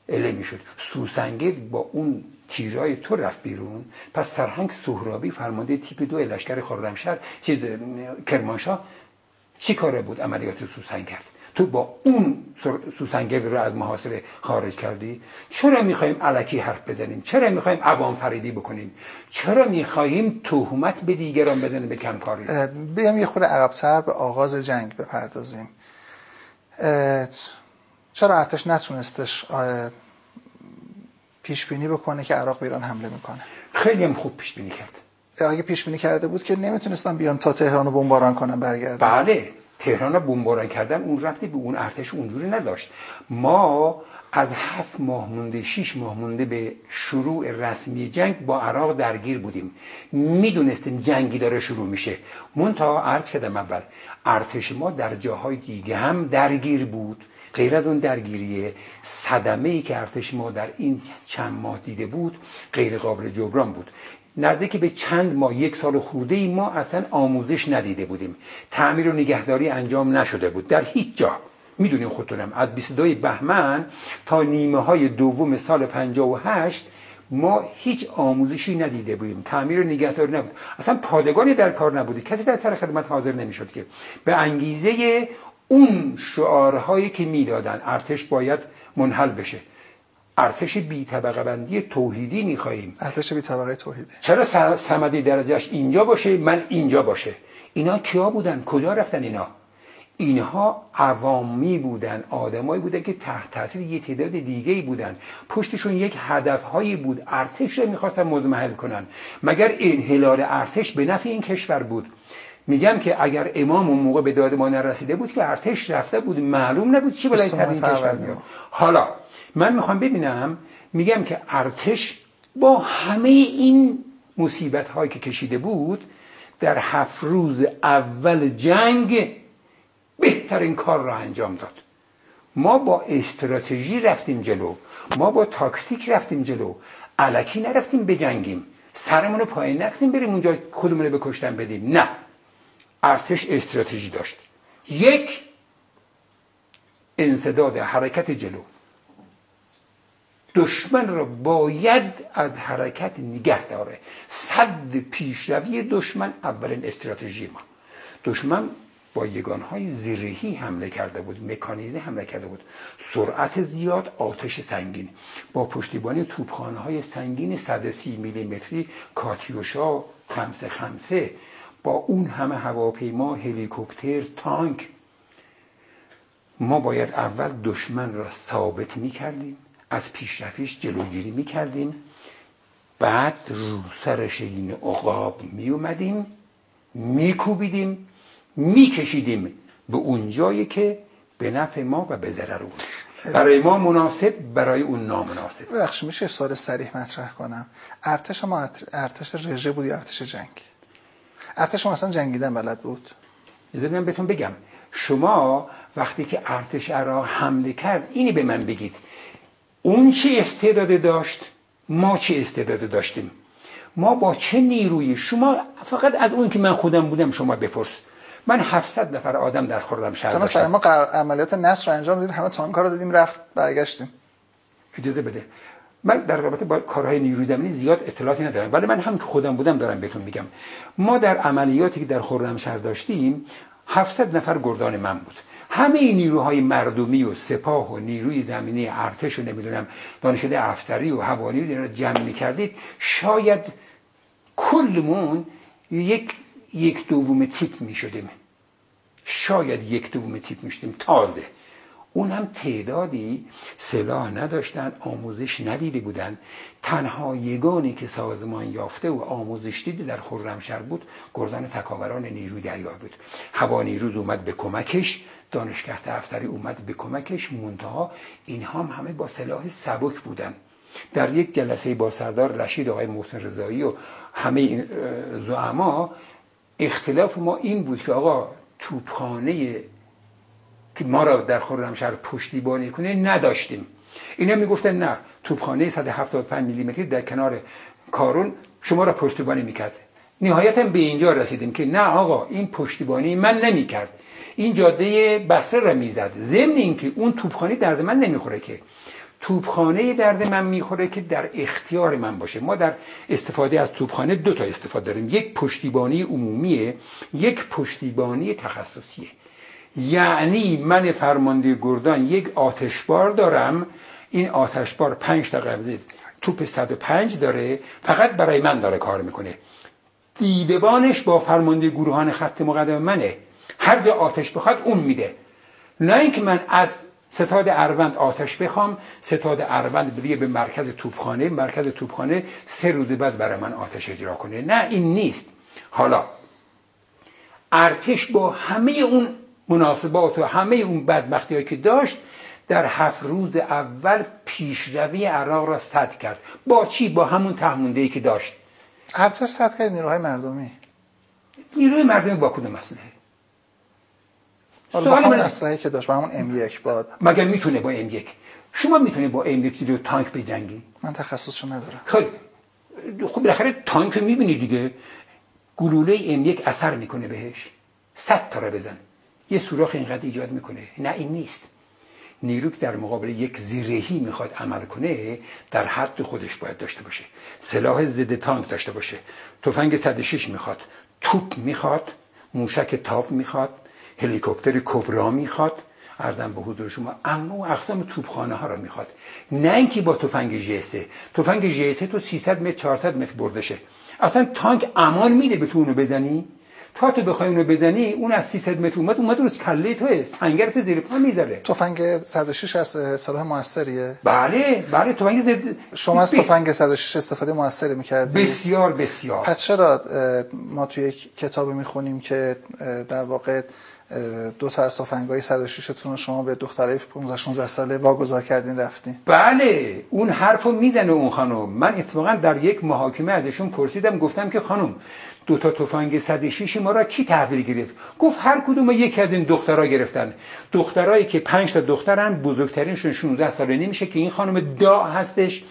اله می‌شد. سوسنگه با اون تیرای تو رفت بیرون. پس سرهنگ سهرابی فرمانده تیپ دو لشکر خرمشهر چیز کرمانشاه چی کاره بود عملیات سوسنگ کرد؟ تو با اون سوسنگر رو از محاصره خارج کردی؟ چرا می‌خوایم علکی حرف بزنیم؟ چرا می‌خوایم عوام فریدی بکنیم؟ چرا می‌خواهیم تهمت به دیگران بزنیم به کمکاری؟ بیام یه خود عقبتر به آغاز جنگ بپردازیم. چرا ارتش نتونستش پیش بینی بکنه که عراق به ایران حمله می‌کنه. خیلی هم خوب پیش بینی کرد. اگه پیش بینی کرده بود که نمی‌تونستن بیان تا تهران رو بمباران کنن برگردن. بله تهران رو بمباران کردن اون رفتی به اون ارتش اونجوری نداشت. ما از هفت ماه مونده شیش ماه مونده به شروع رسمی جنگ با عراق درگیر بودیم. می‌دونستیم جنگی داره شروع میشه. تا عرض کردم اول ارتش ما در جاهای دیگه هم درگیر بود. غیر از اون درگیریه صدمه ای که ارتش ما در این چند ماه دیده بود غیر قابل جبران بود. نزدیک به چند ماه یک سال خورده ای ما اصلا آموزش ندیده بودیم. تعمیر و نگهداری انجام نشده بود. در هیچ جا. می‌دونیم خودتونم. از 22 بهمن تا نیمه های دوم سال 58 ما هیچ آموزشی ندیده بودیم. تعمیر و نگهداری نبود. اصلا پادگانی در کار نبوده کسی در سر خدمت حاضر نمی‌شد که. به انگیزه اون شعارهایی که می‌دادن ارتش باید منحل بشه. ارتش بی طبقه بندی توحیدی می‌خواهیم. ارتش بی طبقه توحیدی. چرا سمدی درجهش اینجا باشه من اینجا باشه؟ اینا کیا بودن؟ کجا رفتن اینا؟ اینها عوامی بودن آدمایی بودن که تحت تاثیر یه تعداد دیگه ای بودن. پشتشون یک هدفهایی بود ارتش رو می‌خواستن مزمحل کنن. مگر انحلال ارتش به نفع این کشور بود؟ میگم که اگر امام اون موقع به داد ما نرسیده بود که ارتش رفته بود معلوم نبود چی برای سر این کشور حالا من می‌خوام ببینم میگم که ارتش با همه این مصیبت هایی که کشیده بود در هفت روز اول جنگ بهترین کار را انجام داد. ما با استراتژی رفتیم جلو ما با تاکتیک رفتیم جلو علکی نرفتیم بجنگیم سرمون رو پایین نرفتیم بریم اونجا خودمون رو بکشتن بدیم. نه. ارتش استراتژی داشت. یک انصداد حرکت جلو. دشمن را باید از حرکت نگه داره. صد پیشروی دشمن اولین استراتژی ما. دشمن با یگانهای زیرهی حمله کرده بود مکانیزه حمله کرده بود. سرعت زیاد آتش سنگین. با پشتیبانی توپخانه های سنگین 130 میلیمتری کاتیوشا خمسه خمسه با اون همه هواپیما هلیکوپتر تانک. ما باید اول دشمن را ثابت می کردیم از پیشرفیش جلوگیری می کردیم بعد رو سرش این عقاب می اومدیم می کوبیدیم میکشیدیم به اون جایی که به نفع ما و به ضرر اون. برای ما مناسب برای اون نامناسب. بخش میشه سوال سریح مطرح کنم. ارتش ما ارتش رژه بود یا ارتش جنگ؟ ارتش اصلا جنگیدن بلد بود. من بهتون بگم. شما وقتی که ارتش را حمله کرد اینی به من بگید. اون چه استعداد داشت؟ ما چه استعداد داشتیم؟ ما با چه نیرویی؟ شما فقط از اون که من خودم بودم شما بپرس. من 700 نفر آدم در خرمشهر داشتم. ما عملیات نصر رو انجام دادیم همه تانکا رو دادیم رفت برگشتیم. اجازه بده. من در رابطه با کارهای نیروی زمینی زیاد اطلاعاتی ندارم. ولی من هم که خودم بودم دارم بهتون میگم. ما در عملیاتی که در خرمشهر داشتیم 700 نفر گردان من بود. همه این نیروهای مردمی و سپاه و نیروی زمینی ارتش و نمی‌دونم دانشکده افسری و هوانی رو جمع می‌کردید. شاید کلمون یک یک دوم تیپ می شدیم شاید یک دوم تیپ می شدیم تازه. اون هم تعدادی سلاح نداشتن آموزش ندیده بودن. تنها یگانی که سازمان یافته و آموزش دیده در خرمشهر بود گردان تکاوران نیروی دریا بود. هوا نیروز اومد به کمکش دانشگاه افتری اومد به کمکش منتها اینها هم همه با سلاح سبک بودن. در یک جلسه با سردار رشید آقای محسن رضایی و همه این زعما اختلاف ما این بود که آقا توپخانه که ما را در خرمشهر پشتیبانی کنه نداشتیم. اینا می‌گفتن نه توپخانه 175 میلیمتری در کنار کارون شما را پشتیبانی می‌کرد. نهایتا به اینجا رسیدیم که نه آقا این پشتیبانی من نمی‌کرد. این جاده بسره را می‌زد. ضمن اینکه اون توپخانه درد من نمی‌خوره که. توپخانه درد من می‌خوره که در اختیار من باشه. ما در استفاده از توپخانه دو تا استفاده داریم. یک پشتیبانی عمومیه یک پشتیبانی تخصصیه. یعنی من فرمانده گردان یک آتشبار دارم. این آتشبار پنج تا قبضه توپ 105 داره. فقط برای من داره کار می‌کنه. دیدبانش با فرمانده گروهان خط مقدم منه. هر جا آتش بخواد اون میده. نه اینکه من از ستاد اروند آتش بخوام ستاد اروند بریه به مرکز توپخانه مرکز توپخانه سه روز بعد برای من آتش اجرا کنه. نه این نیست. حالا ارتش با همه اون مناسبات و همه اون بدبختی که داشت در هفت روز اول پیشروی عراق را سد کرد. با چی؟ با همون تهمونده که داشت. ارتش سد کرد نیروهای مردمی. نیروی مردمی با کدوم مسئله؟ سوال من اسلحه که داشت با همون ام یک باد. مگر می‌تونه با ام یک؟ شما می‌تونید با ام یک رو تانک بجنگی؟ من تخصصشو ندارم. خب خب بالاخره تانک می‌بینی دیگه. گلوله ام یک اثر می‌کنه بهش. صد تا بزن. یه سوراخ اینقدر ایجاد می‌کنه. نه این نیست. نیرو که در مقابل یک زیرهی می‌خواد عمل کنه در حد خودش باید داشته باشه. سلاح ضد تانک داشته باشه. تفنگ 106 می‌خواد. توپ می‌خواد. موشک تاف می‌خواد. هلیکوپتر کبرا می‌خواد. ارزم به حضور شما اما اقسام توپخانه ها را می‌خواد. نه اینکه با تفنگ جسه تفنگ جسه تو 300 متر 400 متر بردشه اصلا تانک امان میده به تو اونو بزنی؟ تا تو بخوای اونو بزنی اون از 300 متر اومد اومد رو کله تو سنگرت زیر پا می‌ذاره. تفنگ 106 از سلاح موثریه؟ بله بله تفنگ زد... شما از تفنگ 106 استفاده موثری می‌کردی؟ بسیار بسیار. پس چرا ما توی یک کتاب می‌خونیم که در واقع دو تا از تفنگای 106 تون شما به دخترای 15 16 ساله واگذار کردین رفتین؟ بله اون حرفو می‌زنه اون خانم. من اتفاقا در یک محاکمه ازشون پرسیدم گفتم که خانم دو تا تفنگ 106 ما را کی تحویل گرفت؟ گفت هر کدوم یکی از این دخترها گرفتن. دخترایی که 5 تا دخترن بزرگترینشون 16 ساله نمیشه که این خانم دا هستش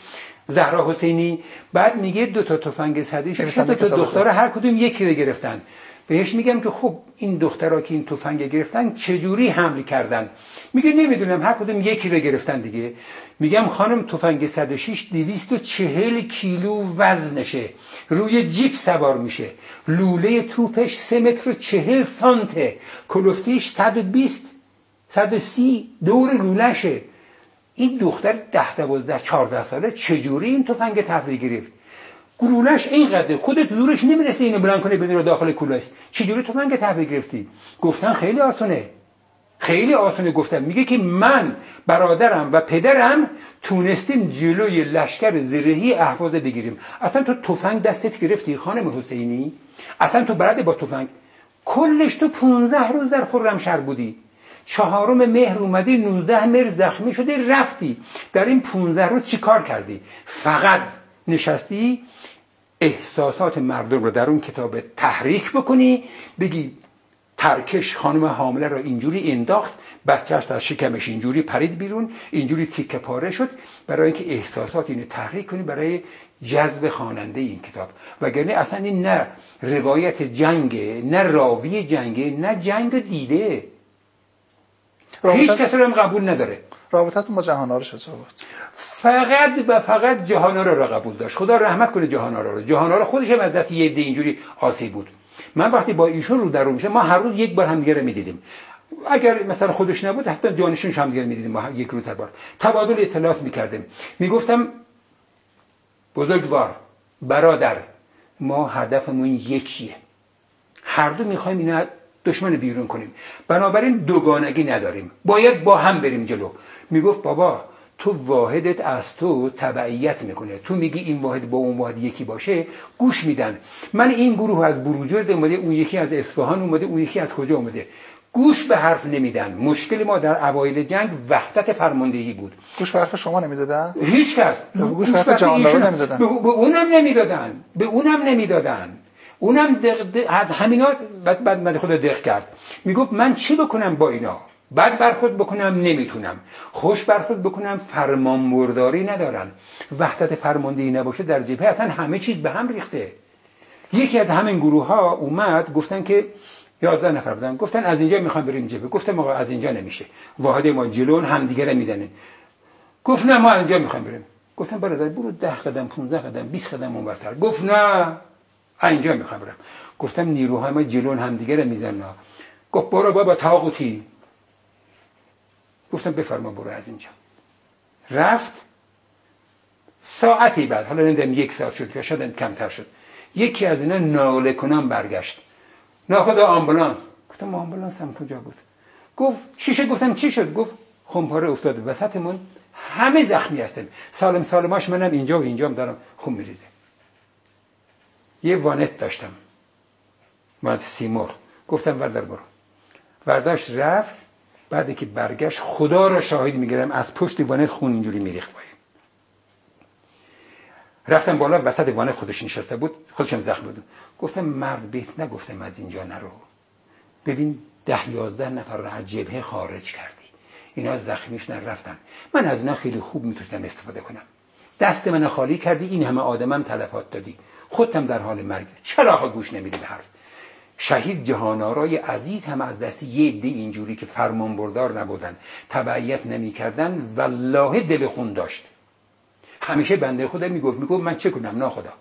زهرا حسینی. بعد میگه دو تا تفنگ 106 دو تا دختر هر کدوم یکی رو گرفتن. بهش میگم که خب این دخترها که این تفنگ گرفتن چجوری حمل کردن؟ میگه نمی‌دونم هر کدوم یکی رو گرفتن دیگه. میگم خانم تفنگ 106 240 کیلو وزنشه. روی جیپ سوار میشه. لوله توپش 3 متر و 40 سانته. کلفتیش 120 130 دور لولهشه. این دختر 10 12 14 ساله چجوری این تفنگ تحویل گرفت؟ گلولش اینقدر خودت زورش نمی‌رسه اینو بلند کنه بدون داخل کوله است چجوری تفنگ تحویل گرفتی؟ گفتن خیلی آسونه. خیلی آسونه گفتم میگه که من برادرم و پدرم تونستیم جلوی لشکر زرهی احفاظه بگیریم. اصلا تو تفنگ دستت گرفتی خانم حسینی؟ اصلا تو برده با تفنگ؟ کلش تو 15 روز در خرمشهر بودی. چهارم مهر اومدی 19 مهر زخمی شده رفتی. در این 15 روز چی کار کردی؟ فقط نشستی؟ احساسات مردم رو در اون کتاب تحریک بکنی بگی ترکش خانم حامله را اینجوری انداخت بچهش از شکمش اینجوری پرید بیرون اینجوری تیکه پاره شد. برای اینکه احساسات اینو تحریک کنی برای جذب خواننده این کتاب. وگرنه اصلا این نه روایت جنگه نه راوی جنگه نه جنگ دیده. هیچ کسی رو هم قبول نداره. رابطتون با جهانارا چطور بود؟ فقط و فقط جهانارا را قبول داشت. خدا رحمت کنه جهانارا رو. جهانارا خودش هم از دست یه عده اینجوری آسیب بود. من وقتی با ایشون رو در رو میشه ما هر روز یک بار همدیگه رو می‌دیدیم. اگر مثلا خودش نبود حتی جانشونش همدیگه می‌دیدیم ما یک روز بار. تبادل اطلاعات می‌کردیم. می‌گفتم بزرگوار برادر ما هدفمون یکیه. هر دو می‌خوایم اینا دشمن بیرون کنیم. بنابراین دوگانگی نداریم. باید با هم بریم جلو. می‌گفت بابا تو واحدت از تو تبعیت می‌کنه. تو میگی این واحد با اون واحد یکی باشه گوش میدن. من این گروه از بروجرد اومده اون یکی از اصفهان اومده اون یکی از کجا اومده؟ گوش به حرف نمیدن. مشکل ما در اوایل جنگ وحدت فرماندهی بود. گوش به حرف شما نمی‌دادن؟ هیچ کس. گوش به حرف جهان نمی‌دادن. به اونم نمی‌دادن. به اونم نمی‌دادن. اونم دق از همینا بعد بعد من خود دق کرد. می‌گفت من چی بکنم با اینا؟ بد برخورد بکنم نمی‌تونم. خوش برخورد بکنم فرمانبرداری ندارن وحدت فرماندهی نباشه در جبهه اصلا همه چیز به هم ریخته. یکی از همین گروه ها اومد گفتن که یازده نفر بودن. گفتن از اینجا می‌خوام بریم جبهه. گفتم آقا از اینجا نمیشه. واحد ما جلون همدیگه می‌زنن گفت نه ما اینجا می‌خوایم بریم. گفتم برادر برو ده قدم 15 قدم 20 قدم اون برتر گفت نه اینجا می‌خوام برم گفتم نیروهای ما جلون همدیگه رو می‌زنن. گفت برو بابا تاغوتی گفتم بفرما برو از اینجا. رفت. ساعتی بعد حالا نمی‌دونم یک ساعت شد که شاید کمتر شد. یکی از اینا ناله کنان برگشت. ناخدا آمبولانس. گفتم آمبولانس هم کجا بود؟ گفت چی شد؟ گفتم چی شد؟ گفت خونپاره افتاده. وسطمون همه زخمی هستیم سالم سالماش منم اینجا و اینجا هم دارم خون میریزه. یه وانت داشتم. من سیمور گفتم وردار برو. ورداشت رفت. بعد که برگشت خدا را شاهد می‌گیرم از پشت وانت خون اینجوری میریخت پایین رفتم بالا وسط وانت خودش نشسته بود خودشم زخم بود. گفتم مرد بیت نگفتم از اینجا نرو. ببین ده یازده نفر رو از جبهه خارج کردی. اینا زخمیش نرفتن من از اینا خیلی خوب می‌تونم استفاده کنم. دست من خالی کردی این همه آدمم تلفات دادی. خودم در حال مرگ. چرا گوش نمیدی به حرف؟ شهید جهانارای عزیز هم از دست یه عده اینجوری که فرمان بردار نبودن تبعیت نمی‌کردن والله دل خون داشت. همیشه بنده خدا می‌گفت می‌گفت من چه کنم ناخدا؟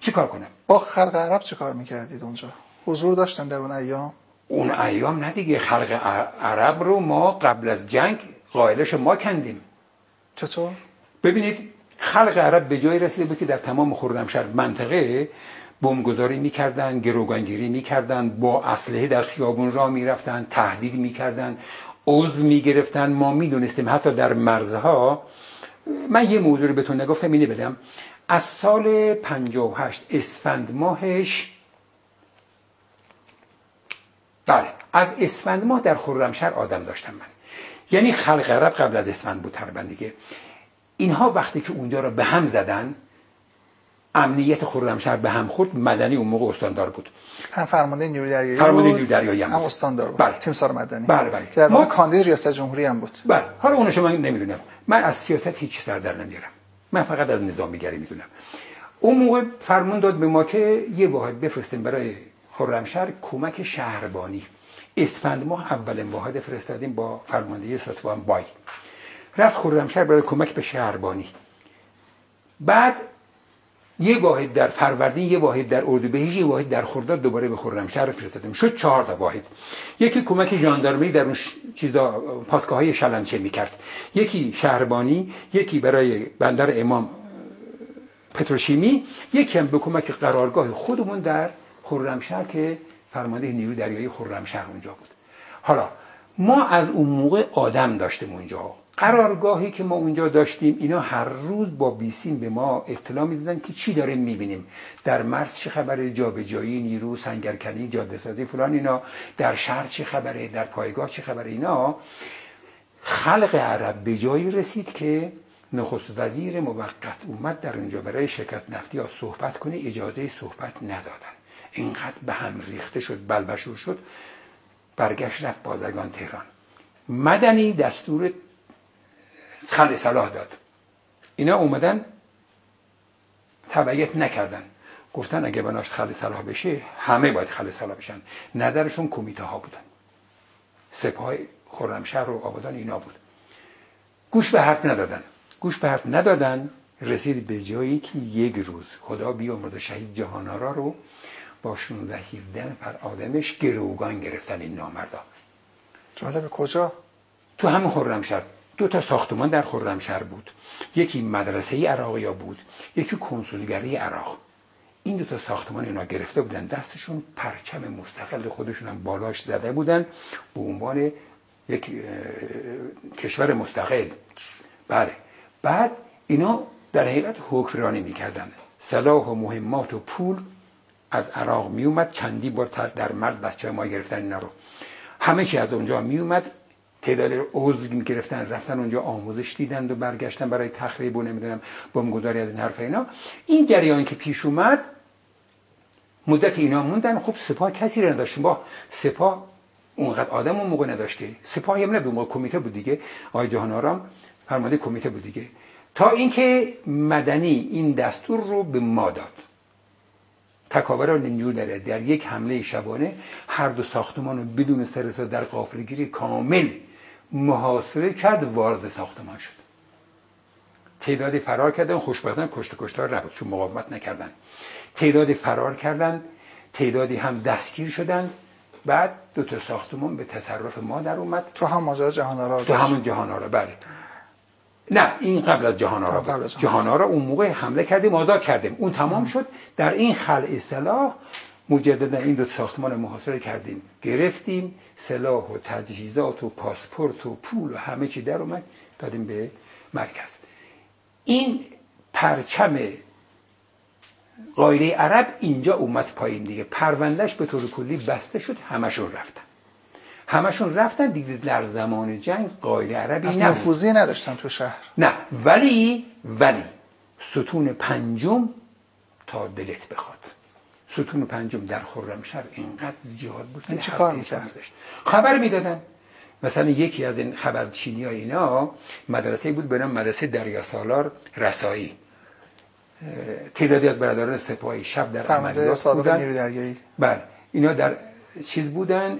چه کار کنم؟ با خلق عرب چه کار می‌کردید اونجا؟ حضور داشتن در اون ایام؟ اون ایام نه دیگه خلق عرب رو ما قبل از جنگ قائلش ما کندیم. چطور؟ ببینید خلق عرب به جای رسیده بود که در تمام خرمشهر منطقه بمبگذاری می‌کردن گروگانگیری می‌کردن با اسلحه در خیابون را می‌رفتن تهدید می‌کردن عضو می‌گرفتن. ما می‌دونستیم حتی در مرزها من یه موضوع رو بهتون نگفتم اینه بدم. از سال 58 اسفند ماهش بله از اسفند ماه در خرمشهر آدم داشتم من. یعنی خلق عرب قبل از اسفند بود تقریبا دیگه. اینها وقتی که اونجا رو به هم زدن امنیت خرمشهر به هم خورد مدنی اون موقع استاندار بود. هم فرمانده نیروی دریایی فرمانده نیروی دریایی هم, هم استاندار بود. بله. تیمسار مدنی. بله بله. که در ما... کاندید ریاست جمهوری هم بود. بله. حالا اونش من نمی‌دونم. من از سیاست هیچ سر در نمیارم. من فقط از نظامیگری می‌دونم. اون موقع فرمان داد به ما که یه واحد بفرستیم برای خرمشهر کمک شهربانی. اسفند ماه اولین واحد فرستادیم با فرماندهی ستوان بای. رفت خرمشهر برای کمک به شهربانی. بعد یه واحد در فروردین یه واحد در اردوبهشت یه واحد در خرداد دوباره به خرمشهر فرستادیم شد چهار تا واحد. یکی کمک ژاندارمری در اون چیزا پاسگاه های شلنچه می‌کرد. یکی شهربانی یکی برای بندر امام پتروشیمی یکی هم به کمک قرارگاه خودمون در خرمشهر که فرمانده نیروی دریایی خرمشهر اونجا بود. حالا ما از اون موقع آدم داشتیم اونجا. قرارگاهی که ما اونجا داشتیم اینا هر روز با بیسیم به ما اطلاع می‌دادن که چی داریم می‌بینیم. در مرز چه خبره جابجایی نیرو سنگرکنی جاده سازی فلان اینا. در شهر چه خبره در پایگاه چه خبره اینا. خلق عرب به جایی رسید که نخست وزیر موقت اومد در اونجا برای شرکت نفتی ها صحبت کنه اجازه صحبت ندادن. اینقدر به هم ریخته شد بلبشور شد برگشت رفت بازرگان تهران. مدنی دستور خل صلاح داد. اینا اومدن تبعیت نکردن. گفتن اگه بناش خل صلاح بشه همه باید خل صلاح بشن. ندرشون کمیته ها بودن. سپاه خرمشهر و آبادان اینا بود. گوش به حرف ندادن. گوش به حرف ندادن رسید به جایی که یک روز خدا بیامرد شهید جهانارا رو با 16 17 نفر آدمش گروگان گرفتن این نامردا. جالب کجا؟ تو همین خرمشهر. دو تا ساختمان در خرمشهر بود. یکی مدرسه عراقیا بود یکی کنسولگری عراق. این دو تا ساختمان اینا گرفته بودن دستشون پرچم مستقل خودشون هم بالاش زده بودن به عنوان یک کشور مستقل. بله. بعد اینا در حقیقت حکمرانی می‌کردن. سلاح و مهمات و پول از عراق میومد چندی بار در مرد بچه ما گرفتن اینا رو. همه چی از اونجا میومد تعداد عضو گرفتن رفتن اونجا آموزش دیدند و برگشتن برای تخریب و نمی‌دونم بمبگذاری از این حرف اینا. این جریان که پیش اومد مدت اینا موندن خب سپاه کسی رو نداشتیم با سپاه اونقدر آدم اون موقع نداشت که. سپاهی هم نبود کمیته بود دیگه. آقای جهان آرام فرمانده کمیته بود دیگه. تا اینکه مدنی این دستور رو به ما داد. تکاوران نیرو داره. در یک حمله شبانه هر دو ساختمان رو بدون سرسا در قافلگیری کامل محاصره کرد وارد ساختمان شد. تعدادی فرار کردن خوشبختانه کشت کشتار نبود چون مقاومت نکردن. تعدادی فرار کردن تعدادی هم دستگیر شدن. بعد دو تا ساختمان به تصرف ما در اومد. تو هم ماجرا جهان آرا تو همون جهان آرا بله. نه این قبل از جهان آرا بود. جهان آرا. اون موقع حمله کردیم آزاد کردیم. اون تمام شد. در این خل اصطلاح مجددا این دو ساختمان محاصره کردیم. گرفتیم. سلاح و تجهیزات و پاسپورت و پول و همه چی در اومد دادیم به مرکز. این پرچم قایله عرب اینجا اومد پایین دیگه. پروندهش به طور کلی بسته شد همشون رفتن. همشون رفتن دیگه در زمان جنگ قایله عربی از نفوذی نداشتن تو شهر. نه ولی ولی ستون پنجم تا دلت بخواد. ستون پنجم در خرمشهر اینقدر زیاد بود این چه کار می‌کرد؟ خبر می‌دادن. مثلا یکی از این خبرچینی ها اینا مدرسه بود به نام مدرسه دریا سالار رسایی. تعدادی از برادران سپاهی شب در عملیات بودن. بله. اینا در چیز بودن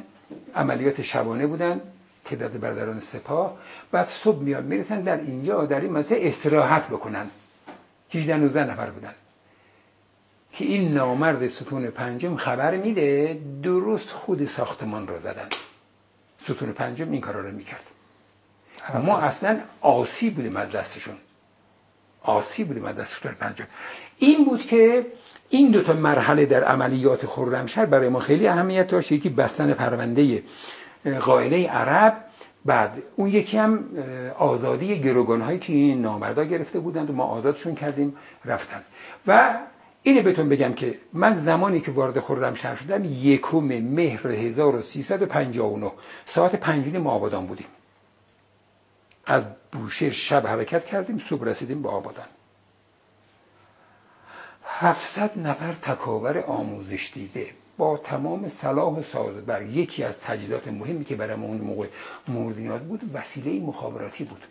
عملیات شبانه بودن تعداد برادران سپاه. بعد صبح میاد می‌رسن در اینجا در این مدرسه استراحت بکنن. 18 19 نفر بودن. که این نامرد ستون پنجم خبر میده درست خود ساختمان رو زدن. ستون پنجم این کارا رو می‌کرد. ما اصلا آسی بودیم از دستشون. آسی بودیم از دست ستون پنجم. این بود که این دو تا مرحله در عملیات خرمشهر برای ما خیلی اهمیت داشت. یکی بستن پرونده قائله عرب بعد اون یکی هم آزادی گروگان هایی که این نامردا گرفته بودند و ما آزادشون کردیم رفتن. و اینه بهتون بگم که من زمانی که وارد خرمشهر شدم یکم مهر 1359 ساعت پنجونی ما آبادان بودیم. از بوشهر شب حرکت کردیم صبح رسیدیم به آبادان. 700 نفر تکاور آموزش دیده. با تمام صلاح و سعادت بر یکی از تجهیزات مهمی که برای اون موقع مورد بود وسیله مخابراتی بود.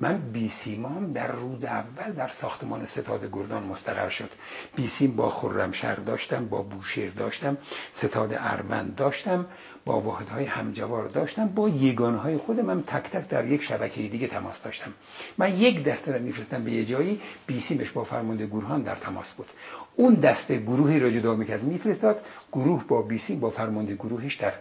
من بیسیمام در رود اول در ساختمان ستاد گردان مستقر شد. بیسیم با خرمشهر داشتم با بوشهر داشتم ستاد اروند داشتم با واحدهای همجوار داشتم با یگانهای خودم هم تک تک در یک شبکه دیگه تماس داشتم. من یک دسته رو میفرستم به یه جایی بیسیمش با فرمانده گروهان در تماس بود. اون دسته گروهی را جدا می‌کرد میفرستاد گروه با بیسیم با فرمانده گروهش در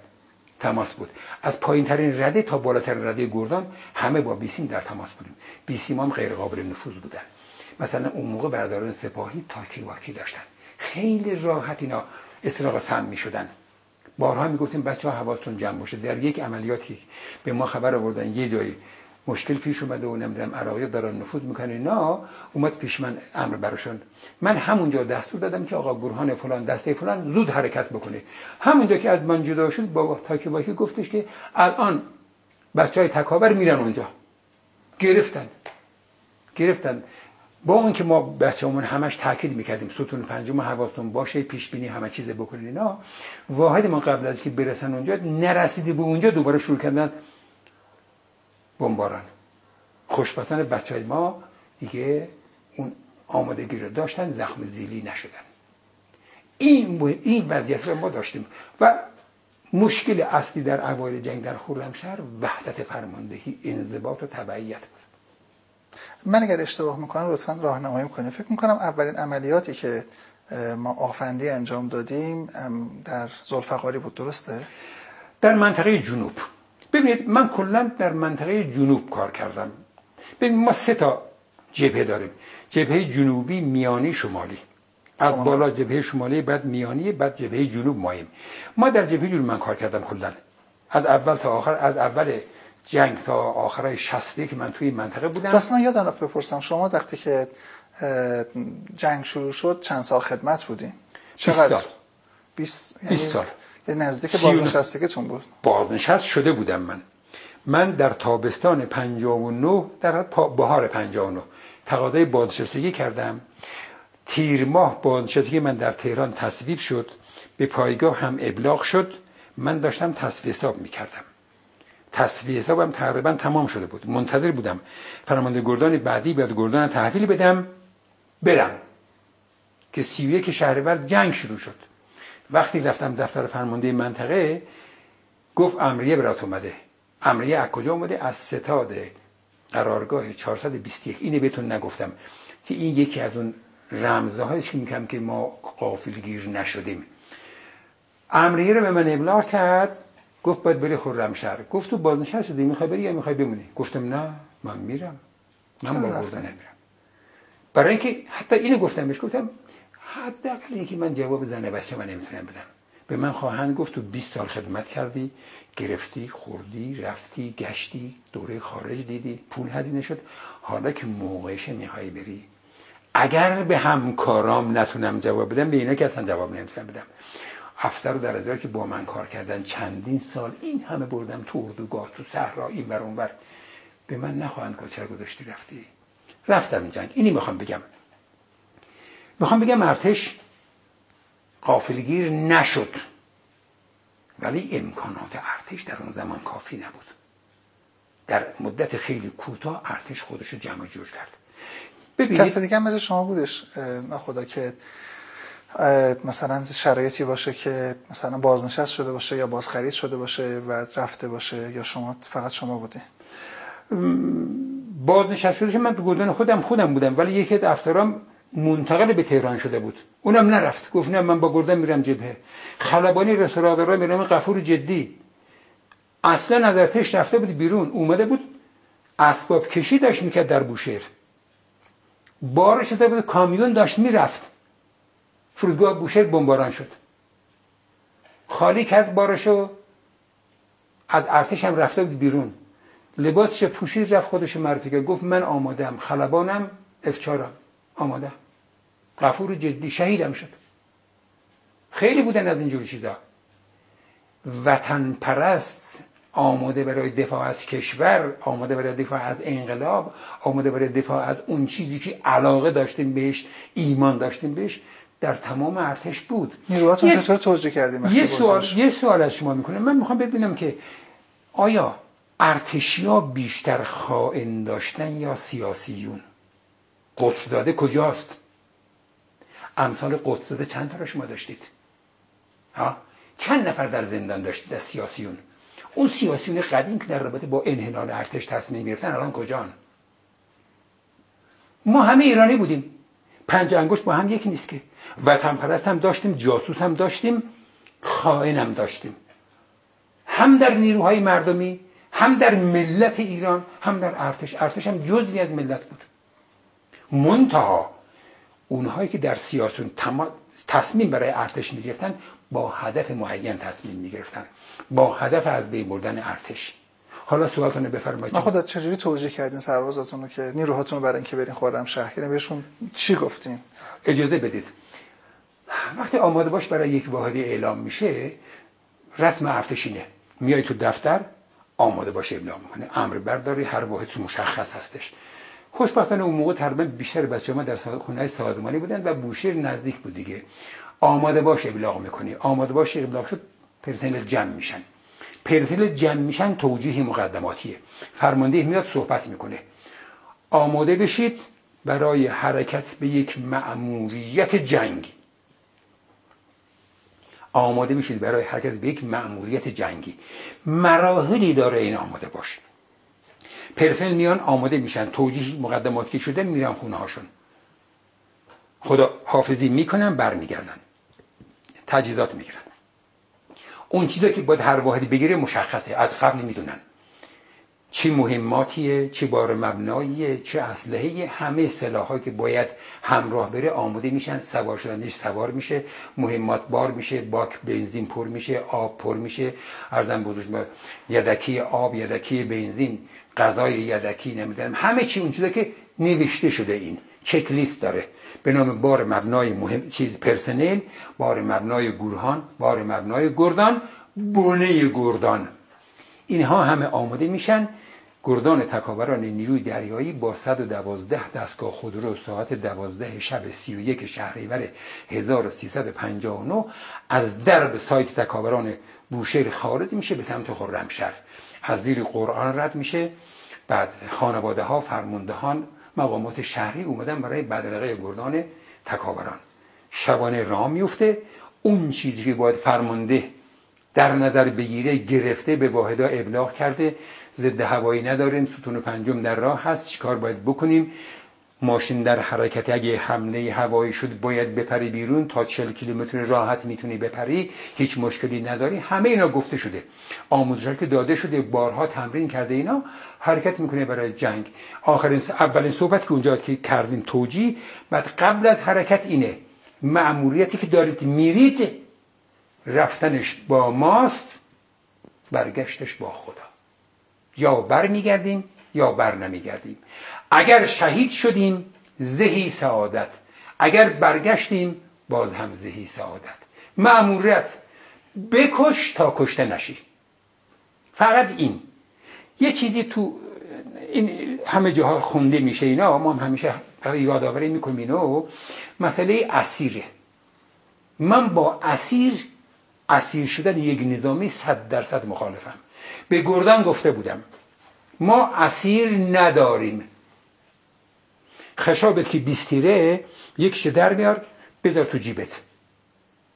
تماس بود. از پایین ترین رده تا بالاترین رده گردان همه با بیسیم در تماس بودیم. بیسیم هم غیر قابل نفوذ بودن. مثلا اون موقع برادران سپاهی تاکی واکی داشتن. خیلی راحت اینا استراق سم می شدن بارها می گفتیم بچه ها حواستون جمع باشه. در یک عملیاتی به ما خبر آوردن یه جایی مشکل پیش اومده و نمی‌دونم عراقی دارن نفوذ می‌کنه نه اومد پیش من امر براشون. من همونجا دستور دادم که آقا گروهان فلان دسته فلان زود حرکت بکنه. همونجا که از من جدا شد با تاکی باکی گفتش که الان بچه های تکابر میرن اونجا. گرفتن. گرفتن. با اون که ما بچه‌مون همش تاکید می‌کردیم ستون پنجم حواستون باشه پیش بینی همه چیز بکنین. اینا واحد ما قبل از که برسن اونجا نرسیدی به اونجا دوباره شروع کردن بمباران. خوشبختانه بچه های ما دیگه اون آمادگی رو داشتن زخم زیلی نشدن. این این وضعیت رو ما داشتیم و مشکل اصلی در اوایل جنگ در خرمشهر وحدت فرماندهی انضباط و تبعیت بود. من اگر اشتباه می‌کنم لطفا راهنمایی می‌کنیم. فکر می‌کنم اولین عملیاتی که ما آفندی انجام دادیم در زلفقاری بود. درسته؟ در منطقه جنوب. ببینید من کلا در منطقه جنوب کار کردم. ببینید ما سه تا جبهه داریم. جبهه جنوبی میانی شمالی. از بالا جبهه شمالی بعد میانی بعد جبهه جنوب ماییم ما در جبهه جنوب من کار کردم کلا. از اول تا آخر از اول جنگ تا آخرای شسته که من توی منطقه بودم. راستان یادم رفت بپرسم شما وقتی که جنگ شروع شد چند سال خدمت بودین؟ چقدر؟ 20 یعنی سال. یعنی نزدیک بازنشستگیتون بود. بازنشست شده بودم من. من در تابستان 59 در بهار 59 تقاضای بازنشستگی کردم. تیر ماه بازنشستگی من در تهران تصویب شد. به پایگاه هم ابلاغ شد. من داشتم تصویه حساب می‌کردم. تصویه حسابم تقریبا تمام شده بود. منتظر بودم فرمانده گردان بعدی بیاد گردان تحویل بدم برم. که سیویه که شهرور جنگ شروع شد. وقتی رفتم دفتر فرمانده منطقه گفت امریه برات اومده. امریه از کجا اومده؟ از ستاد قرارگاه 421 اینه بهتون نگفتم که این یکی از اون رمزهایش که میگم که ما قافلگیر نشدیم. امریه رو به من ابلاغ کرد گفت باید بری خرمشهر. گفت تو بازنشسته شدی می‌خوای بری یا می‌خوای بمونی؟ گفتم نه من میرم. من با نمیرم. برای اینکه حتی اینو گفتم بهش گفتم حداقل که من جواب زن بچه من نمی‌تونم بدم. به من خواهند گفت تو 20 سال خدمت کردی گرفتی خوردی رفتی گشتی دوره خارج دیدی پول هزینه شد. حالا که موقعش می‌خوای بری. اگر به همکارام نتونم جواب بدم به اینا که اصلا جواب نمی‌تونم بدم. افسر و درجه که با من کار کردن چندین سال این همه بردم تو اردوگاه تو صحرا این بر اونور به من نخواهند گفت چرا گذاشتی رفتی. رفتم جنگ. اینی می‌خوام بگم. می‌خوام بگم ارتش قافلگیر نشد. ولی امکانات ارتش در اون زمان کافی نبود. در مدت خیلی کوتاه ارتش خودش رو جمع جور کرد. ببینید کسی دیگه مثل شما بودش. خدا که مثلا شرایطی باشه که مثلا بازنشست شده باشه یا بازخرید شده باشه و رفته باشه یا شما فقط شما بودی؟ بازنشست شده من تو گردن خودم خودم بودم. ولی یکی از افسرام منتقل به تهران شده بود. اونم نرفت. گفت نه من با گردن میرم جبهه. خلبانی رسولادارا میرم. قفور جدی. اصلا از ارتش رفته بود بیرون. اومده بود اسباب کشی داشت می‌کرد در بوشهر. بارش شده بود کامیون داشت می‌رفت. فرودگاه بوشهر بمباران شد. خالی کرد بارشو از ارتش هم رفته بود بیرون. لباسش پوشید رفت خودش معرفی کرد. گفت من آمادم خلبانم افچارم آماده. غفور جدی شهیدم شد. خیلی بودن از اینجور چیزا. وطن پرست آماده برای دفاع از کشور آماده برای دفاع از انقلاب آماده برای دفاع از اون چیزی که علاقه داشتیم بهش ایمان داشتیم بهش در تمام ارتش بود. نیروهاتون چطور توجیه کردیم یه سوال یه سوال از شما می‌کنم. من می‌خوام ببینم که آیا ارتشیا بیشتر خائن داشتن یا سیاسیون؟ قطزاده کجاست؟ امثال قطزاده چند تا را شما داشتید؟ ها؟ چند نفر در زندان داشتید از سیاسیون؟ اون سیاسیون قدیم که در رابطه با انحلال ارتش تصمیم گرفتن الان کجان؟ ما همه ایرانی بودیم. پنج انگشت با هم یکی نیست که. وطن پرست هم داشتیم جاسوس هم داشتیم خائن هم داشتیم. هم در نیروهای مردمی هم در ملت ایران هم در ارتش. ارتش هم جزوی از ملت بود. منتها اونهایی که در سیاسون تصمیم برای ارتش می‌گرفتن با هدف معین تصمیم می‌گرفتن. با هدف از بین بردن ارتش. حالا سوالتون رو بفرمایید. ما خدا چجوری توجیه کردین سربازاتون رو که نیروهاتون رو برای اینکه برین خورم شهر؟ یعنی بهشون چی گفتین؟ اجازه بدید. وقتی آماده باش برای یک واحدی اعلام میشه رسم ارتشینه میای تو دفتر آماده باشه ابلاغ می‌کنه امر برداری هر واحد مشخص هستش. خوشبختانه اون موقع تقریبا بیشتر بچه ما در خونه سازمانی بودن و بوشهر نزدیک بود دیگه. آماده باش ابلاغ می‌کنی. آماده باش ابلاغ شد پرسنل جمع میشن. پرسنل جمع میشن توجیه مقدماتیه. فرمانده میاد صحبت می‌کنه. آماده بشید برای حرکت به یک مأموریت جنگی آماده بشید برای حرکت به یک مأموریت جنگی مراحلی داره این آماده باش. پرسنل میان آماده میشن. توجیه مقدماتی شده میرن خونه هاشون خدا حافظی می‌کنن برمیگردن. تجهیزات می‌گیرن. اون چیزی که باید هر واحدی بگیره مشخصه. از قبل می‌دونن چه مهماتیه چه بار مبناییه چه اسلحه همه سلاحایی که باید همراه بره آماده میشن. سوار شدنش سوار میشه. مهمات بار میشه باک بنزین پر میشه آب پر میشه. ارزم بزرگ یدکی آب یدکی بنزین. غذای یدکی نمی‌دونم همه چی اون چیزی که نوشته شده این. چک لیست داره. به نام بار مبنای مهم چیز پرسنل بار مبنای گورهان بار مبنای گردان بونه گردان. اینها همه آماده میشن. گردان تکاوران نیروی دریایی با 112 دستگاه خودرو ساعت 12 شب 31 شهریور 1359 از درب سایت تکاوران بوشهر خارج میشه به سمت خرمشهر. از زیر قرآن رد میشه. بعد خانواده ها فرماندهان مقامات شهری اومدن برای بدرقه گردان تکاوران. شبانه راه میفته اون چیزی که باید فرمانده در نظر بگیره گرفته به واحدا ابلاغ کرده ضد هوایی نداریم ستون پنجم در راه هست. چیکار باید بکنیم؟ ماشین در حرکت اگه حمله هوایی شد باید بپری بیرون تا 40 کیلومتر راحت می‌تونی بپری. هیچ مشکلی نداری. همه اینا گفته شده. آموزش که داده شده بارها تمرین کرده اینا. حرکت می‌کنه برای جنگ. آخرین اولین صحبت که اونجا که کردین توجی بعد قبل از حرکت اینه. معموریتی که دارید میرید رفتنش با ماست برگشتش با خدا. یا بر میگردیم یا بر نمیگردیم اگر شهید شدیم زهی سعادت. اگر برگشتیم باز هم زهی سعادت. معموریت بکش تا کشته نشی. فقط این. یه چیزی تو این همه جاها خونده میشه اینا. ما هم همیشه برای یادآوری می‌کنیم اینو. مسئله اسیره. من با اسیر اسیر شدن یک نظامی صد درصد مخالفم. به گردن گفته بودم. ما اسیر نداریم. خشابت که بیستیره یکش در میار بذار تو جیبت.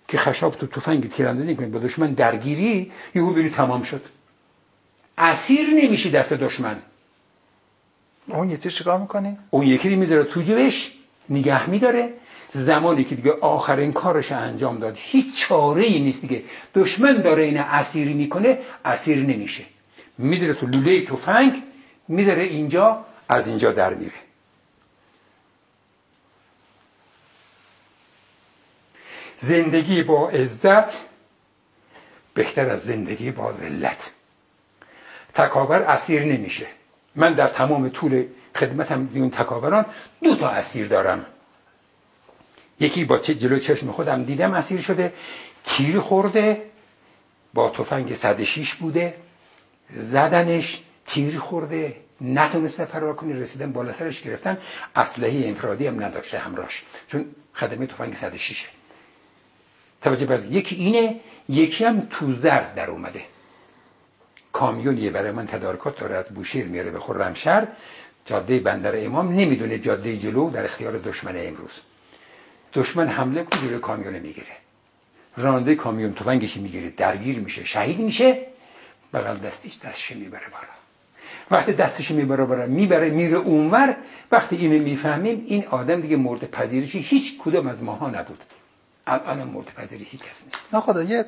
که خشاب تو تفنگ تیراندازی کنی با دشمن درگیری یهو بری تمام شد. اسیر نمیشی دست دشمن. اون یکی چیکار می‌کنی؟ اون یکی رو می‌ذاره تو جیبش نگه میداره. زمانی که دیگه آخرین کارش انجام داد. هیچ چاره ای نیست دیگه. دشمن داره این اسیری می‌کنه اسیر نمیشه. میداره تو لوله تفنگ میداره اینجا از اینجا در میره. زندگی با عزت بهتر از زندگی با ذلت. تکابر اسیر نمیشه. من در تمام طول خدمتم اون تکابران دو تا اسیر دارم. یکی با جلو چشم خودم دیدم اسیر شده تیر خورده با تفنگ 106 بوده زدنش تیر خورده نتونسته فرار کنی رسیدن بالا سرش گرفتن. اسلحه انفرادی هم نداشته همراش چون خدمه تفنگ 106 توجه برز یکی اینه یکی هم تو زرد در اومده. کامیونیه برای من تدارکات داره از بوشیر میاره به خرمشهر جاده بندر امام نمی‌دونه جاده جلو در اختیار دشمن امروز. دشمن حمله کنه جلو کامیون می‌گیره. راننده کامیون تفنگش می‌گیره درگیر میشه شهید میشه. بغل دستیش دستش می‌بره بالا. وقتی دستش می‌بره بالا می‌بره میره اونور. وقتی اینو می‌فهمیم این آدم دیگه مورد پذیرشی هیچ کدوم از ماها نبود. الان مورد پذیرشی کسی نیست. نه خدا یه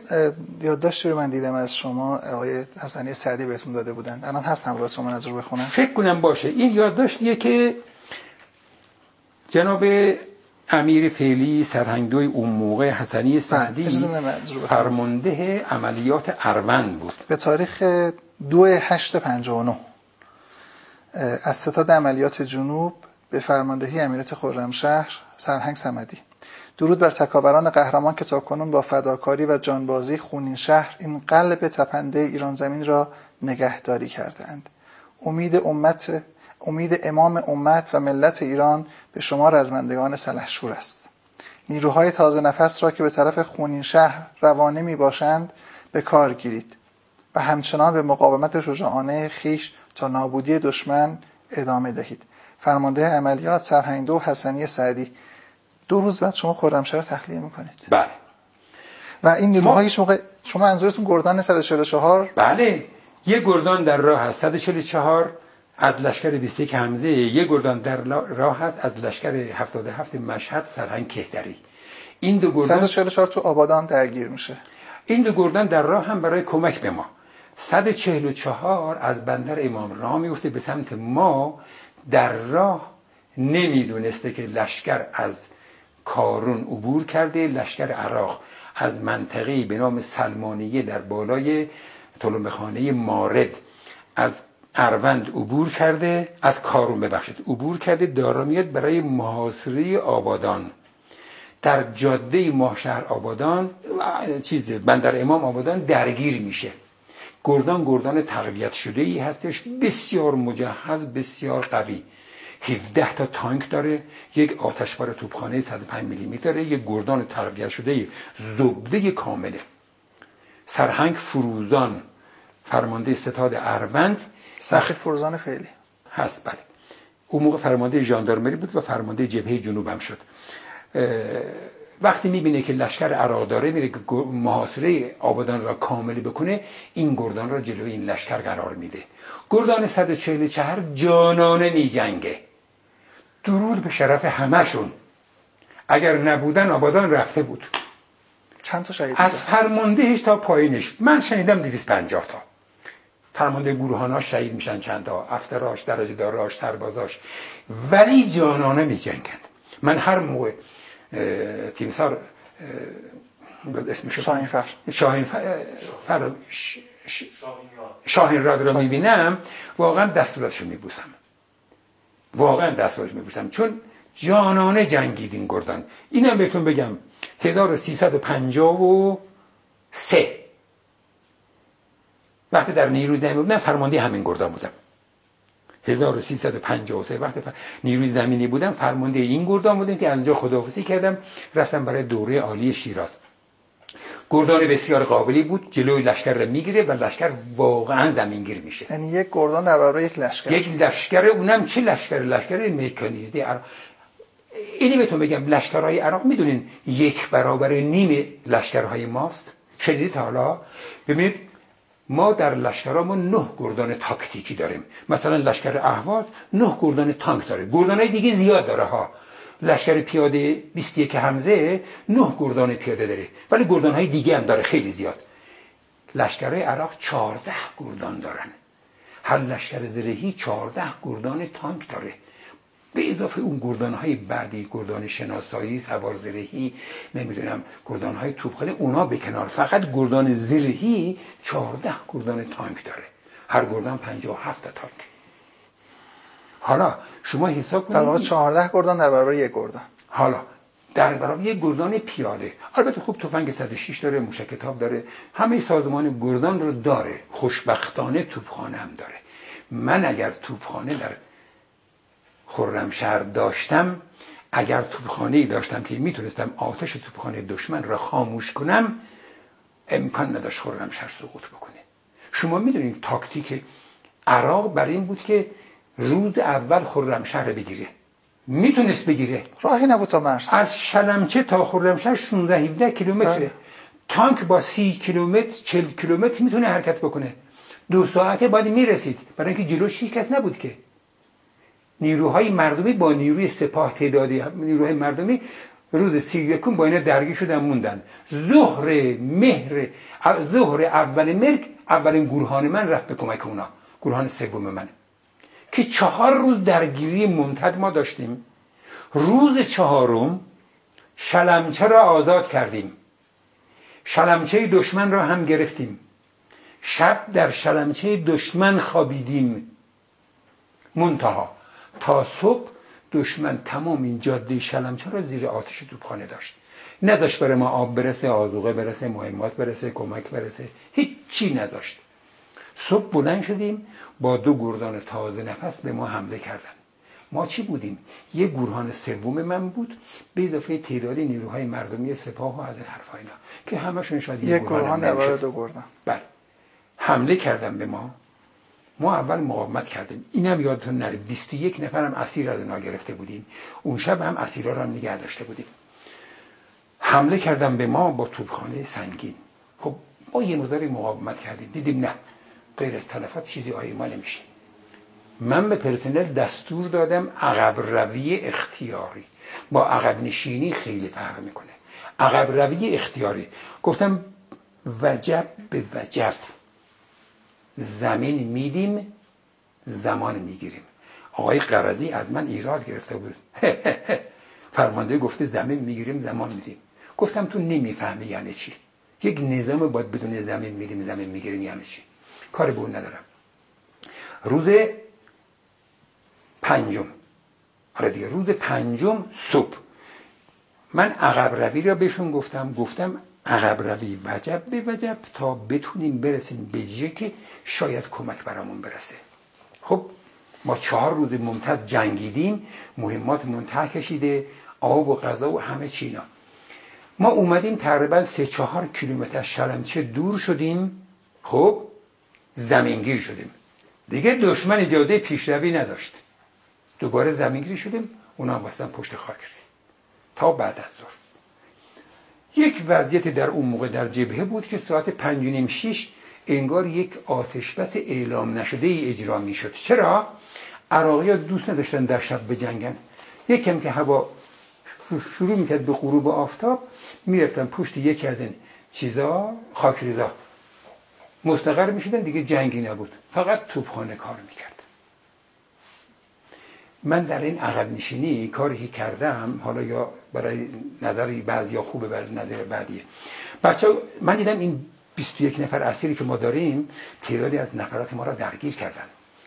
یادداشتی رو من دیدم از شما آقای حسنی سعدی بهتون داده بودن. الان هست همراهتون من از رو بخونم. فکر کنم باشه. این یادداشتیه که جناب امیر فعلی سرهنگدوی اون موقع حسنی سعدی فرمانده عملیات اروند بود. به تاریخ دو هشت پنجانو از ستاد عملیات جنوب به فرماندهی امیرت خرمشهر سرهنگ سمدی درود بر تکاوران قهرمان که تاکنون با فداکاری و جانبازی خونین شهر این قلب تپنده ایران زمین را نگهداری کردند امید امت امید امام امت و ملت ایران به شما رزمندگان سلحشور است. نیروهای تازه نفس را که به طرف خونین شهر روانه می باشند به کار گیرید و همچنان به مقاومت شجاعانه خیش تا نابودی دشمن ادامه دهید. فرمانده عملیات سرهنگدو حسنی سعدی دو روز بعد شما خرمشهر رو تخلیه می‌کنید. بله. و این نیروهای شما شما منظورتون گردان 144 بله. یه گردان در راه هست. 144 از لشکر 21 حمزه. یه گردان در راه هست از لشکر 77 مشهد سرهنگ کهدری. این دو گردان 144 تو آبادان درگیر میشه. این دو گردان در راه هم برای کمک به ما. 144 از بندر امام راه میفته به سمت ما. در راه نمی‌دونسته که لشکر از کارون عبور کرده لشکر عراق از منطقه به نام سلمانیه در بالای طلومخانه مارد از اروند عبور کرده از کارون ببخشید عبور کرده دارا میاد برای محاصره آبادان. در جاده ماهشهر آبادان چیز بندر امام آبادان درگیر میشه. گردان گردان تقویت شده ای هستش بسیار مجهز بسیار قوی. 17 تا تانک داره یک آتشبار توپخانه 105 میلی داره یک گردان تربیت شده زبده کامله. سرهنگ فروزان فرمانده ستاد اروند. سرهنگ فروزان فعلی. هست بله. اون موقع فرمانده ژاندارمری بود و فرمانده جبهه جنوب هم شد. وقتی می‌بینه که لشکر عراق داره میره که محاصره آبادان را کامل بکنه این گردان را جلوی این لشکر قرار میده. گردان 144 جانانه میجنگه. درود به شرف همشون اگر نبودن آبادان رفته بود. چند تا شهید از فرماندهش تا پایینش من شنیدم 250 تا. فرمانده گروهاناش شهید میشن چند تا. افسراش درجه داراش سربازاش. ولی جانانه میجنگند من هر موقع تیمسار اسمش شاهین فر شاهین فر شاهین راد رو می‌بینم. واقعا دستوراتشو میبوسم. واقعا دستوراتشو میبوسم چون جانانه جنگیدین گردان. اینم بهتون بگم 1353 وقتی در نیروی زمینی بودم فرمانده همین گردان بودم. 1353 وقتی نیروی زمینی بودم فرمانده این گردان بودم که اونجا خداحافظی کردم. رفتم برای دوره عالی شیراز. گردان بسیار قابلی بود جلوی لشکر رو می‌گیره و لشکر واقعا زمینگیر میشه. یعنی یک گردان در برابر یک لشکر. یک لشکر اونم چه لشکر؟ لشکر مکانیزی اینی بهتون بگم لشکرهای عراق می‌دونین یک برابر نیم لشکرهای ماست. شدید حالا؟ ببینید ما در لشکرها نه گردان تاکتیکی داریم. مثلا لشکر اهواز نه گردان تانک داره. گردان دیگه زیاد داره ها. لشکر پیاده 21 حمزه نه گردان پیاده داره. ولی گردان های دیگه هم داره خیلی زیاد. لشکرهای عراق 14 گردان دارن. هر لشکر زرهی 14 گردان تانک داره. به اضافه اون گردان های بعدی گردان شناسایی سوار زرهی نمی‌دونم گردان های توپخانه اونا به کنار. فقط گردان زرهی 14 گردان تانک داره. هر گردان 57 تا تانک. حالا شما حساب کنید. در واقع 14 گردان در برابر یک گردان. حالا در برابر یک گردان پیاده. البته خوب تفنگ 106 داره موشک کتاب داره. همه سازمان گردان رو داره. خوشبختانه توپخانه هم داره. من اگر توپخانه در خرمشهر داشتم اگر توپخانه ای داشتم که می‌تونستم آتش توپخانه دشمن را خاموش کنم امکان نداشت خرمشهر سقوط بکنه. شما می‌دونید تاکتیک عراق بر این بود که روز اول خرمشهر بگیره. می‌تونست بگیره. راهی نبود تا مرز. از شلمچه تا خرمشهر 16 17 کیلومتره. بله. تانک با 30 کیلومتر 40 کیلومتر می‌تونه حرکت بکنه. دو ساعته بعد می‌رسید. برای اینکه جلوش هیچ کس نبود که. نیروهای مردمی با نیروی سپاه تعدادی نیروهای مردمی روز سی یکم با اینا درگیر شدن موندن. ظهر مهر ظهر اول مرگ اولین گروهان من رفت به کمک اونا. گروهان سوم من. که چهار روز درگیری ممتد ما داشتیم. روز چهارم شلمچه را آزاد کردیم. شلمچه دشمن را هم گرفتیم. شب در شلمچه دشمن خوابیدیم. منتها تا صبح دشمن تمام این جاده شلمچه را زیر آتش توپخانه داشت. نداشت برای ما آب برسه آزوقه برسه مهمات برسه کمک برسه. هیچی نداشت. صبح بلند شدیم با دو گردان تازه نفس به ما حمله کردن ما چی بودیم؟ یه گروهان سوم من بود به اضافه تعدادی نیروهای مردمی سپاه و از این حرفا اینا که همشون شاید یه گروهان دو گردان. بله. حمله کردن به ما. ما اول مقاومت کردیم. اینم یادتون نره 21 نفرم اسیر از اینا گرفته بودیم. اون شب هم اسیرا را نگه داشته بودیم. حمله کردن به ما با توپخانه سنگین. خب ما یه مقداری مقاومت کردیم. دیدیم نه. غیر از تلفات چیزی آیه ما نمیشه. من به پرسنل دستور دادم عقب روی اختیاری. با عقب نشینی خیلی فرق می‌کنه. عقب روی اختیاری. گفتم وجب به وجب. زمین میدیم زمان می‌گیریم. آقای قرضی از من ایراد گرفته بود. فرمانده گفته زمین می‌گیریم زمان میدیم. گفتم تو نمی‌فهمی یعنی چی؟ یک نظام باید بدون زمین میگیم زمین می‌گیریم یعنی چی؟ کار به اون ندارم. روز پنجم. آره دیگه روز پنجم صبح. من عقب روی را بهشون گفتم گفتم عقب روی وجب به وجب تا بتونیم برسیم به جیه که شاید کمک برامون برسه. خب ما چهار روز ممتد جنگیدیم مهمات منتها کشیده آب و غذا و همه چینا ما اومدیم تقریبا سه چهار کیلومتر شلمچه دور شدیم. خب زمینگیر شدیم. دیگه دشمن اجازه پیشروی نداشت. دوباره زمینگیری شدیم اونا هم پشت خاک ریست تا بعد از ظهر. یک وضعیت در اون موقع در جبهه بود که ساعت پنج نیم شیش انگار یک آتش بس اعلام نشده ای اجرا می شد چرا؟ عراقی ها دوست نداشتن در شب به جنگن یکم که هوا شروع می‌کرد به غروب آفتاب می‌رفتن پشت یکی از این چیزا خاکریزا مستقر می‌شدن دیگه جنگی نبود. فقط توپخانه کار می‌کرد. من در این عقب نشینی کاری که کردم حالا یا برای نظر بعضی یا خوبه برای نظر بعدیه. بچه من دیدم این 21 نفر اسیری که ما داریم تعدادی از نفرات ما را درگیر کردن.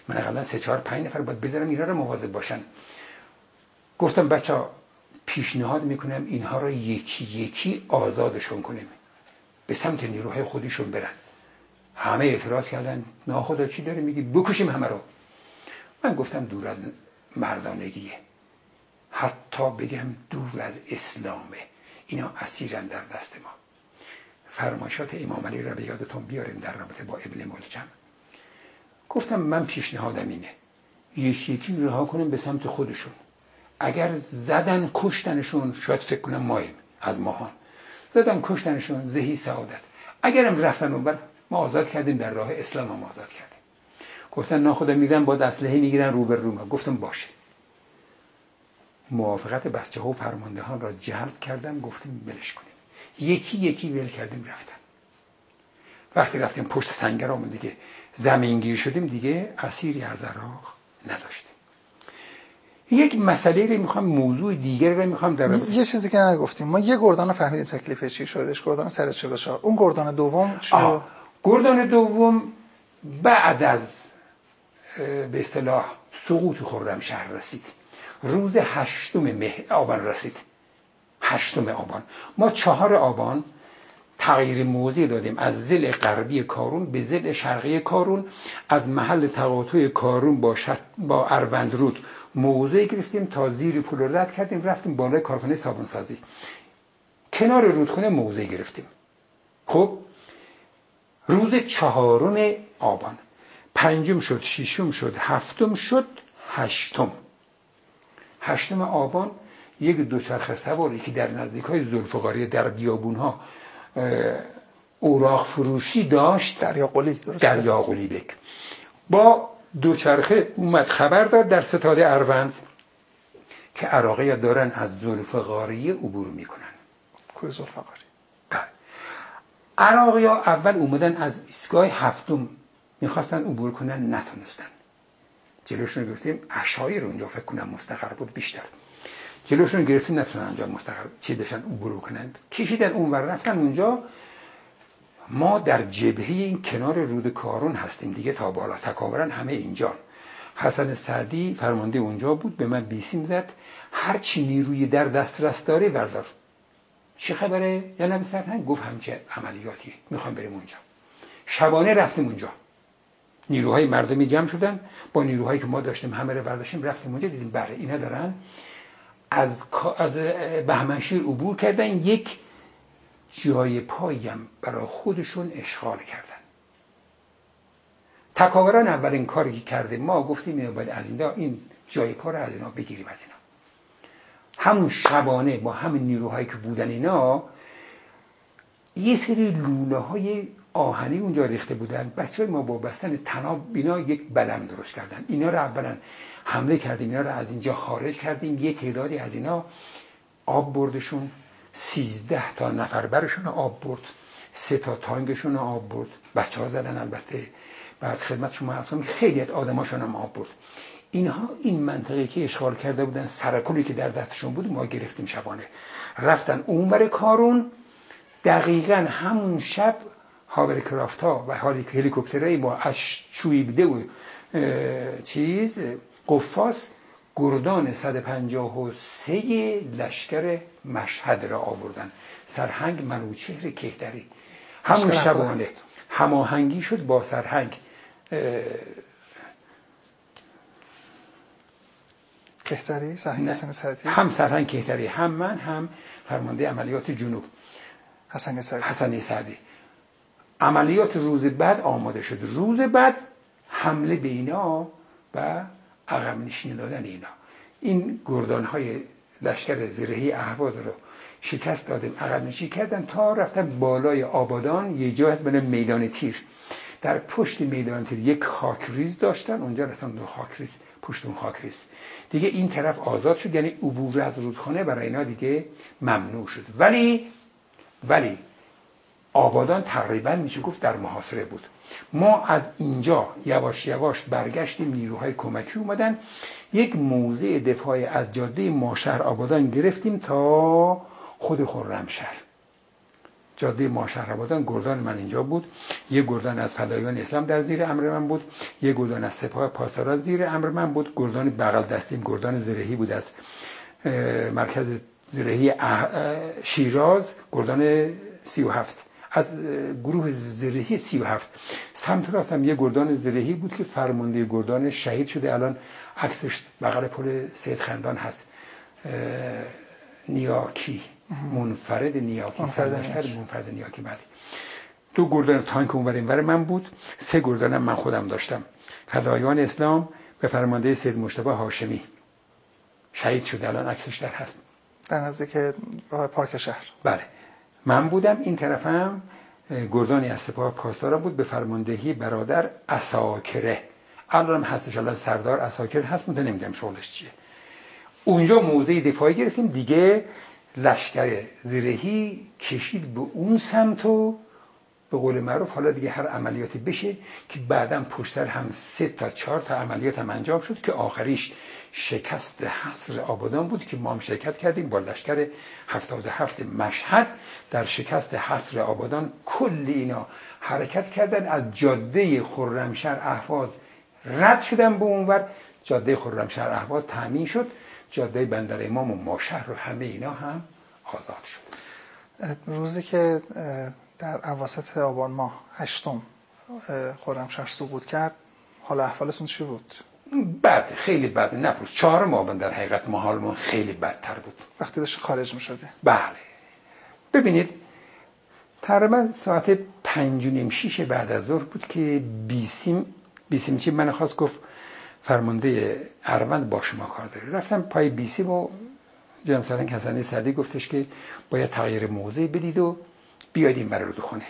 من اقلا سه چهار پنج نفر باید بذارم اینا رو مواظب باشن. گفتم بچه پیشنهاد می‌کنم اینها رو یکی یکی آزادشون کنیم. به سمت نیروهای خودشون برن. همه اعتراض کردن. ناخدا چی داره میگی؟ بکشیم همه رو. من گفتم دور از مردانگیه. حتی بگم دور از اسلامه. اینا اسیرن در دست ما. فرمایشات امام علی را به یادتون بیاریم در رابطه با ابن ملجم. گفتم من پیشنهادم اینه. یکی یکی رها کنیم به سمت خودشون. اگر زدن کشتنشون شاید فکر کنم مایم از ماهان. زدن کشتنشون زهی سعادت. اگرم رفتن اونور ما آزاد کردیم در راه اسلام هم آزاد کردیم. گفتن ناخدا میرن با اسلحه می‌گیرن رو به رو گفتم باشه. موافقت بچه ها و فرماندهان را جلب کردم گفتیم بلش کنیم. یکی یکی ول کردیم رفتن. وقتی رفتیم پشت سنگر آمد دیگه زمینگیر شدیم دیگه اسیری از عراق نداشتیم. یک مسئله رو می‌خوام موضوع دیگر رو می‌خوام در یه چیزی که نگفتیم. ما یه گردان فهمیدیم تکلیف چی شدش گردان سر 44 اون گردان دوم چی گردان دوم بعد از به اصطلاح سقوط خرمشهر رسید. روز هشتم مه آبان رسید. هشتم آبان. ما چهار آبان تغییر موضع دادیم. از زل غربی کارون به زل شرقی کارون. از محل تقاطع کارون با, شت... با اروندرود موضع گرفتیم تا زیر پول رد کردیم. رفتیم بالای کارخانه صابونسازی. کنار رودخونه موضع گرفتیم. خب؟ روز چهارم آبان. پنجم شد ششم شد هفتم شد هشتم. هشتم آبان یک دوچرخه سواری که در نزدیک های زلفقاری در بیابون ها اوراق فروشی داشت. دریا قلی دریا قلی بک. با دوچرخه اومد خبر داد در ستاده اروند که عراقی دارن از زلفقاریه عبور می‌کنن. کوی زلفقاری عراقی ها اول اومدن از ایستگاه هفتم می‌خواستن عبور کنن نتونستن. جلوشون گرفتیم اشایر اونجا فکر کنم مستقر بود بیشتر. جلوشون گرفتیم نتونن اونجا مستقر چی داشتن عبور کنند کشیدن اون ور رفتن اونجا. ما در جبهه این کنار رود کارون هستیم دیگه تا بالا. تکاورن همه اینجا. حسن سعدی فرمانده اونجا بود به من بیسیم زد. هر چی نیروی در دسترس داره بردار چه خبره؟ نبی سرهنگ گفت همچه عملیاتی. می‌خوام بریم اونجا. شبانه رفتیم اونجا. نیروهای مردمی جمع شدن. با نیروهایی که ما داشتیم همه رو برداشتیم رفتیم اونجا دیدیم بله اینا دارن. از از بهمنشیر عبور کردن. یک جای پایم برای خودشون اشغال کردن. تکاوران اولین کاری که کرده ما گفتیم اینو باید از اینا این جای پا رو از اینا بگیریم از اینا. همون شبانه با همین نیروهایی که بودن اینا یه سری لوله های آهنی اونجا ریخته بودن. بچه ما با بستن تناب بینا یک بلم درست کردن. اینا رو اولا حمله کردیم اینا رو از اینجا خارج کردیم. یه تعدادی از اینا آب بردشون سیزده تا نفر برشون آب برد. سه تا تانگشون آب برد. بچه ها زدن البته بعد خدمت شما عرض خیلی از آدماشون هم آب برد. اینها این منطقه که اشغال کرده بودن سرکولی که در دستشون بود ما گرفتیم شبانه. رفتن اونور کارون دقیقا همون شب هاورکرافت ها و هلیکوپترهای با از چویبده و چیز قفاس گردان 153 لشکر مشهد را آوردن. سرهنگ منوچهر کهدری. همون شبانه. هماهنگی شد با سرهنگ. کهتری؟ سرهنگ حسن سعدی هم سرهنگ کهتری. هم من هم فرمانده عملیات جنوب. حسن سعدی حسن سعدی عملیات روز بعد آماده شد. روز بعد حمله به اینا و عقب نشینی دادن اینا. این گردان های لشکر زرهی اهواز رو شکست دادیم عقب نشینی کردن تا رفتن بالای آبادان. یه جا هست بین میدان تیر. در پشت میدان تیر یک خاکریز داشتن. اونجا رفتن دو خاکریز پشت اون خاکریز. دیگه این طرف آزاد شد یعنی عبور از رودخانه برای اینا دیگه ممنوع شد. ولی ولی آبادان تقریبا میشه گفت در محاصره بود. ما از اینجا یواش یواش برگشتیم نیروهای کمکی اومدن. یک موضع دفاعی از جاده ماشهر آبادان گرفتیم تا خود خرمشهر. جاده ماشهر آبادان گردان من اینجا بود. یه گردان از فدایان اسلام در زیر امر من بود. یه گردان از سپاه پاسداران زیر امر من بود. گردان بغل دستیم گردان زرهی بود از مرکز زرهی شیراز. گردان سی و هفت. از گروه زرهی سی و هفت. سمت راست هم یه گردان زرهی بود که فرمانده گردان شهید شده. الان عکسش بغل پل سید خندان هست. نیاکی. منفرد نیاکی منفرد, منفرد نیاکی بعدی دو گردان تانک اونور اینور من بود سه گردانم من خودم داشتم. فدایان اسلام به فرمانده سید مشتبه هاشمی. شهید شده الان عکسش در هست. در نزدیک پارک شهر. بله. من بودم این طرفم گردانی از سپاه پاسداران بود به فرماندهی برادر اساکره. الان هستش الان سردار اساکره هست مونده نمیدم شغلش چیه. اونجا موضع دفاعی گرفتیم دیگه لشکر زیرهی کشید به اون سمت و به قول معروف حالا دیگه هر عملیاتی بشه که بعدا پشتر هم سه تا چهار تا عملیات هم انجام شد که آخریش شکست حصر آبادان بود که ما هم شرکت کردیم با لشکر 77 مشهد در شکست حصر آبادان. کل اینا حرکت کردن از جاده خرمشهر احواز رد شدن به اونور. جاده خرمشهر احواز تامین شد. جاده بندر امام و ماشهر و همه اینا هم آزاد شد. روزی که در اواسط آبان ماه هشتم خرمشهر سقوط کرد حالا احوالتون چی بود؟ بد خیلی بد نپرس چهار ماه در حقیقت ما خیلی بدتر بود. وقتی داشت خارج می شده بله. ببینید تقریبا ساعت پنج و نیم شیش بعد از ظهر بود که بیسیم بیسیم چی؟ من خواست گفت فرمانده اروند با شما کار داره. رفتم پای بیسیم و جناب سرنگ حسنی سعدی گفتش که باید تغییر موضع بدید و بیاید این برای خونه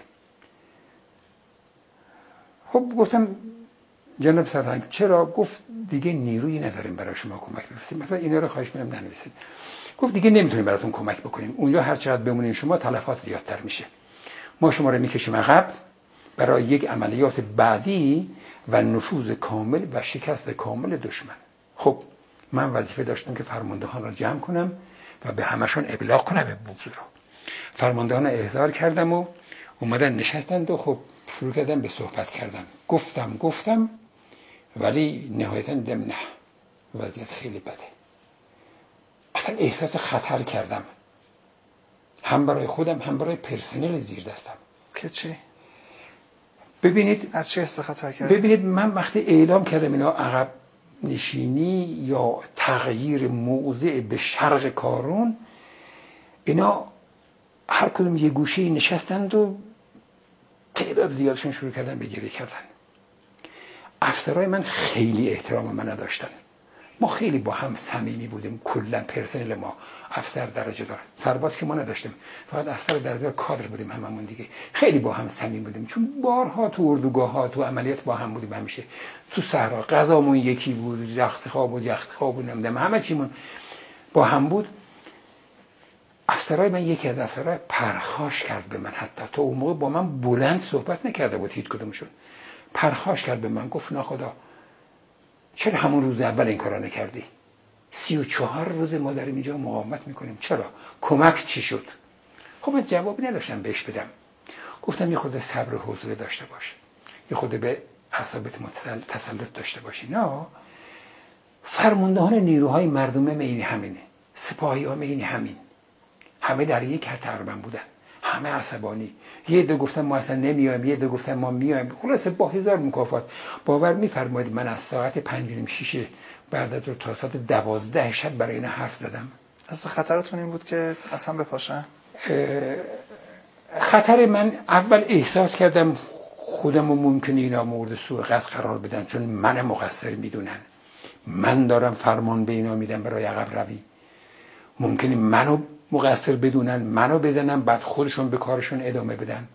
خب گفتم جناب سرهنگ چرا؟ گفت دیگه نیرویی نداریم برای شما کمک بفرستیم مثلا اینا رو خواهش می‌کنم ننویسید. گفت دیگه نمی‌تونیم براتون کمک بکنیم. اونجا هر چقدر بمونین شما تلفات زیادتر میشه. ما شما رو می‌کشیم عقب. برای یک عملیات بعدی و نفوذ کامل و شکست کامل دشمن. خب من وظیفه داشتم که فرماندهان را جمع کنم و به همشون ابلاغ کنم به فرماندهان احضار کردم و اومدن نشستند و خب شروع کردم به صحبت کردم گفتم گفتم ولی نهایتا دم نه وضعیت خیلی بده. اصلا احساس خطر کردم. هم برای خودم هم برای پرسنل زیر دستم. که چی؟ ببینید از چه حس خطر کرد؟ ببینید من وقتی اعلام کردم اینا عقب نشینی یا تغییر موضع به شرق کارون اینا هر کدوم یه گوشه نشستند و تعداد زیادشون شروع کردن به گریه کردن. افسرهای من خیلی احترام من نداشتن. ما خیلی با هم صمیمی بودیم کلا پرسنل ما. افسر درجه دار. سرباز که ما نداشتیم. فقط افسر درجه دار کادر بودیم هممون دیگه. خیلی با هم صمیم بودیم. چون بارها تو اردوگاه ها تو عملیات با هم بودیم همیشه. تو صحرا غذامون یکی بود جخت خواب و جخت خواب و نمی‌دونم همه چیمون با هم بود. افسرهای من یکی از افسرهای پرخاش کرد به من حتی. تا اون موقع با من بلند صحبت نکرده بود هیچ کدومشون. پرخاش کرد به من گفت ناخدا چرا همون روز اول این کارا نکردی؟ سی و چهار روز ما در اینجا مقاومت می‌کنیم. چرا؟ کمک چی شد؟ خب من جوابی نداشتم بهش بدم. گفتم یه خود صبر و حوصله داشته باش. یه خود به اعصابت تسلط داشته باشی. نه. فرماندهان نیروهای مردم این همینه. سپاهی ها این همین. همه در یک تقریبا بودن. همه عصبانی. یه دو گفتن ما اصلا نمیایم یه دو گفتن ما میایم. خلاصه با هزار مکافات. باور میفرمایید من از ساعت پنج نیم شیشه بعد از تا ساعت دوازده شب برای این حرف زدم. از خطرتون این بود که اصلا بپاشن؟ خطر من اول احساس کردم خودم ممکنه اینا مورد سوء قصد قرار بدن چون من مقصر می‌دونن. من دارم فرمان به اینا میدم برای عقب روی. ممکنه منو مقصر بدونن منو بزنن بعد خودشون به کارشون ادامه بدن.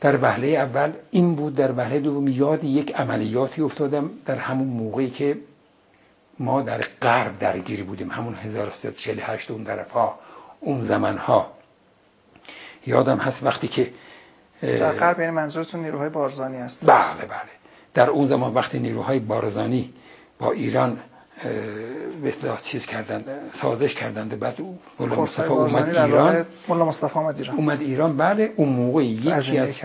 در وهله اول این بود در وهله دوم یاد یک عملیاتی افتادم در همون موقعی که ما در غرب درگیری بودیم. همون 1348 اون طرف ها اون زمان ها. یادم هست وقتی که در غرب یعنی منظورتون نیروهای بارزانی هست بله بله. در اون زمان وقتی نیروهای بارزانی با ایران مثل چیز کردن سازش کردند بعد مولا مصطفی اومد ایران. مولا مصطفی اومد ایران. اومد ایران. بله اون موقع یکی از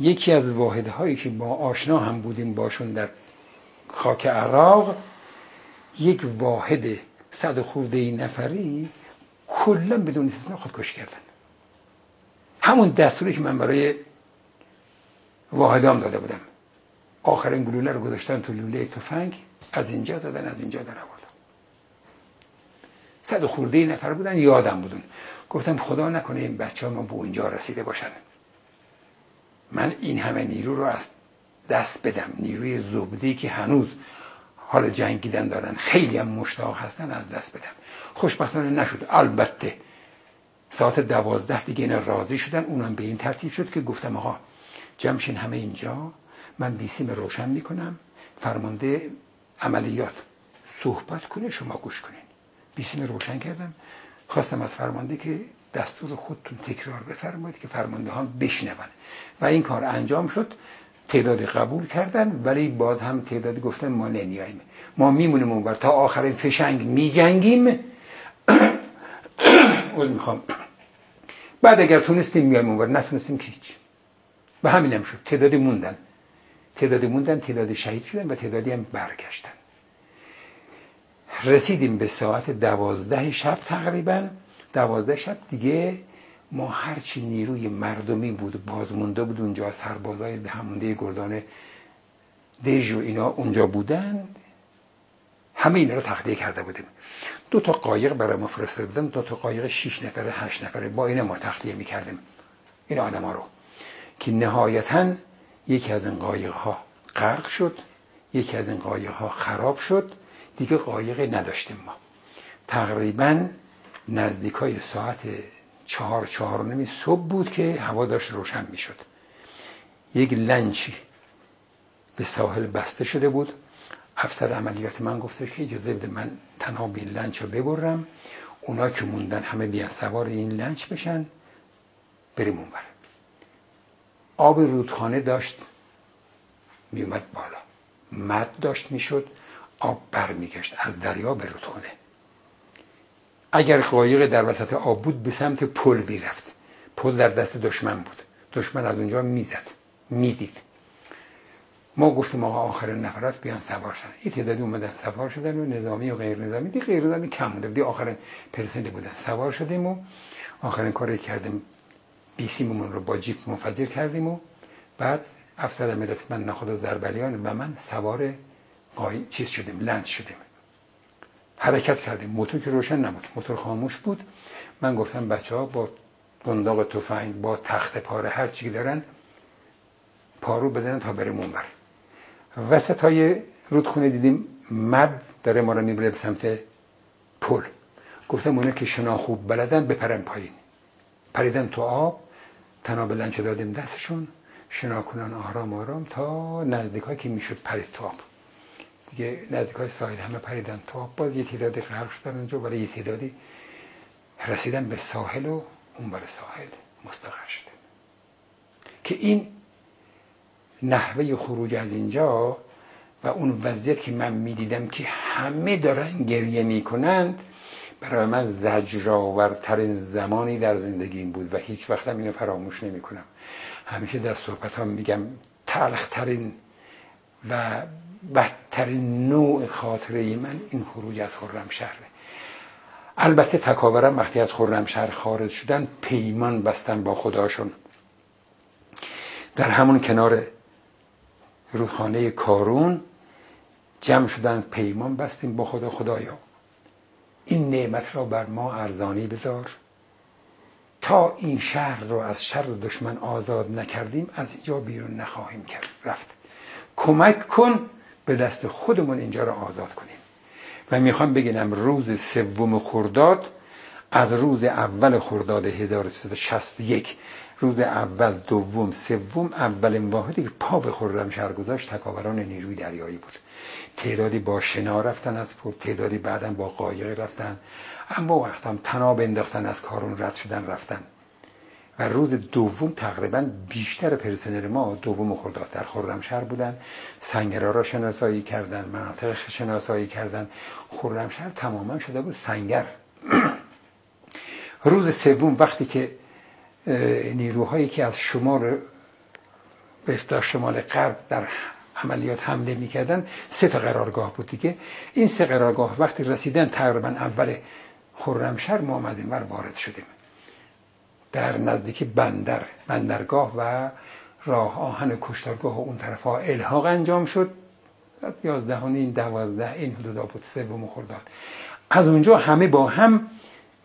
یکی از واحدهایی که با آشنا هم بودیم باشون در خاک عراق یک واحد صد خورده نفری کلا بدون استثنا خودکشی کردن. همون دستوری که من برای واحدام داده بودم. آخرین گلوله رو گذاشتن تو لوله تفنگ از اینجا زدن از اینجا در آوردن. صد خورده نفر بودن یادم بودن. گفتم خدا نکنه این بچه ها ما به اونجا رسیده باشن. من این همه نیرو رو از دست بدم. نیروی زبدی که هنوز حال جنگیدن دارن. خیلی هم مشتاق هستن از دست بدم خوشبختانه نشد. البته ساعت دوازده دیگه اینا راضی شدن. اونم به این ترتیب شد که گفتم آقا جمشین همه اینجا. من بیسیم روشن می‌کنم. فرمانده عملیات. صحبت کنه شما گوش کنین. بیسیم روشن کردم. خواستم از فرمانده که دستور خودتون تکرار بفرمایید که فرمانده ها بشنون. و این کار انجام شد. تعدادی قبول کردن ولی باز هم تعدادی گفتن ما نمیاییم. ما میمونیم اونور. تا آخرین فشنگ میجنگیم. از می‌خوام. بعد اگر تونستیم میایم اونور نتونستیم که هیچ. و همین هم شد. تعدادی موندن. تعدادی موندن تعدادی شهید شدن و تعدادی هم برگشتن. رسیدیم به ساعت دوازده شب تقریبا. دوازده شب دیگه ما هرچی نیروی مردمی بود بازمونده بود اونجا سربازای همونده گردان دژ و اینا اونجا بودن همه اینا رو تخلیه کرده بودیم. دو تا قایق برای ما فرستاده بودن دو تا قایق شیش نفره هشت نفره با اینا ما تخلیه می‌کردیم. این آدم ها رو. که نهایتا یکی از این قایق ها غرق شد یکی از این قایق ها خراب شد دیگه قایق نداشتیم ما. تقریبا نزدیک های ساعت چهار چهار نمی صبح بود که هوا داشت روشن می شد یک لنچی به ساحل بسته شده بود. افسر عملیات من گفته که اجازه بده من تنها به این لنچ رو ببرم. اونا که موندن همه بیان سوار این لنچ بشن بریم اونور. آب رودخانه داشت میومد بالا. مد داشت می‌شد آب برمیگشت از دریا به رودخانه. اگر قایق در وسط آب بود به سمت پل می‌رفت. پل در دست دشمن بود. دشمن از اونجا می‌زد می‌دید. ما گفتیم آقا آخر نفرات بیان سوار شدن این تعدادی اومدن سوار شدن و نظامی و غیر نظامی. دی غیر نظامی کم بوده. دی آخرین پرسنل بودن. سوار شدیم و آخرین کاری کردیم بیسیممون رو با جیپ منفجر کردیم و بعد افسر ملت من نخدا زربلیان و من سوار قای چیز شدیم لند شدیم. حرکت کردیم. موتور که روشن نبود. موتور خاموش بود. من گفتم بچه ها با بنداق تفنگ با تخت پاره هر چی دارن پارو بزنن تا بریم اونور وسط های رودخونه دیدیم مد داره ما رو می‌بره به سمت پل. گفتم اونه که شنا خوب بلدن بپرن پایین. پریدن تو آب تناب لنچه دادیم دستشون. شنا کنن آرام آرام تا نزدیک که می‌شد پرید تو آب. دیگه نزدیک ساحل همه پریدن تو. باز یه تعدادی غرق شدن اونجا برای یه تعدادی رسیدن به ساحل و اون برای ساحل مستقر شده. که این نحوه خروج از اینجا و اون وضعیت که من می‌دیدم که همه دارن گریه می‌کنند برای من زجرآورترین زمانی در زندگیم بود و هیچ وقتم اینو فراموش نمی کنم همیشه در صحبت ها میگم تلخترین و بدترین نوع خاطره من این خروج از شهره. البته تکاورم وقتی از شهر خارج شدن پیمان بستن با خداشون. در همون کنار رودخانه کارون جمع شدن پیمان بستیم با خدا خدایا. این نعمت را بر ما ارزانی بذار. تا این شهر را از شر دشمن آزاد نکردیم از اینجا بیرون نخواهیم کرد. رفت. کمک کن به دست خودمون اینجا را آزاد کنیم. و می‌خوام بگم روز سوم خرداد از روز اول خرداد 1361 روز اول دوم سوم اولین واحدی که پا به خرمشهر گذاشت تکاوران نیروی دریایی بود. تعدادی با شنا رفتن از پول تعدادی بعدا با قایق رفتن اما وقتم تناب انداختن از کارون رد شدن رفتن. و روز دوم تقریبا بیشتر پرسنل ما دوم خرداد در خرمشهر بودن. سنگرها را شناسایی کردن مناطق شناسایی کردن. خرمشهر تماما شده بود سنگر. روز سوم وقتی که نیروهایی که از شمال به شمال غرب در عملیات حمله می‌کردن سه تا قرارگاه بود دیگه. این سه قرارگاه وقتی رسیدن تقریبا اول خرمشهر ما از این وارد شدیم. در نزدیک بندر بندرگاه و راه آهن کشتارگاه و اون طرف ها الحاق انجام شد. یازده و این دوازده این حدودا بود سوم خرداد. از اونجا همه با هم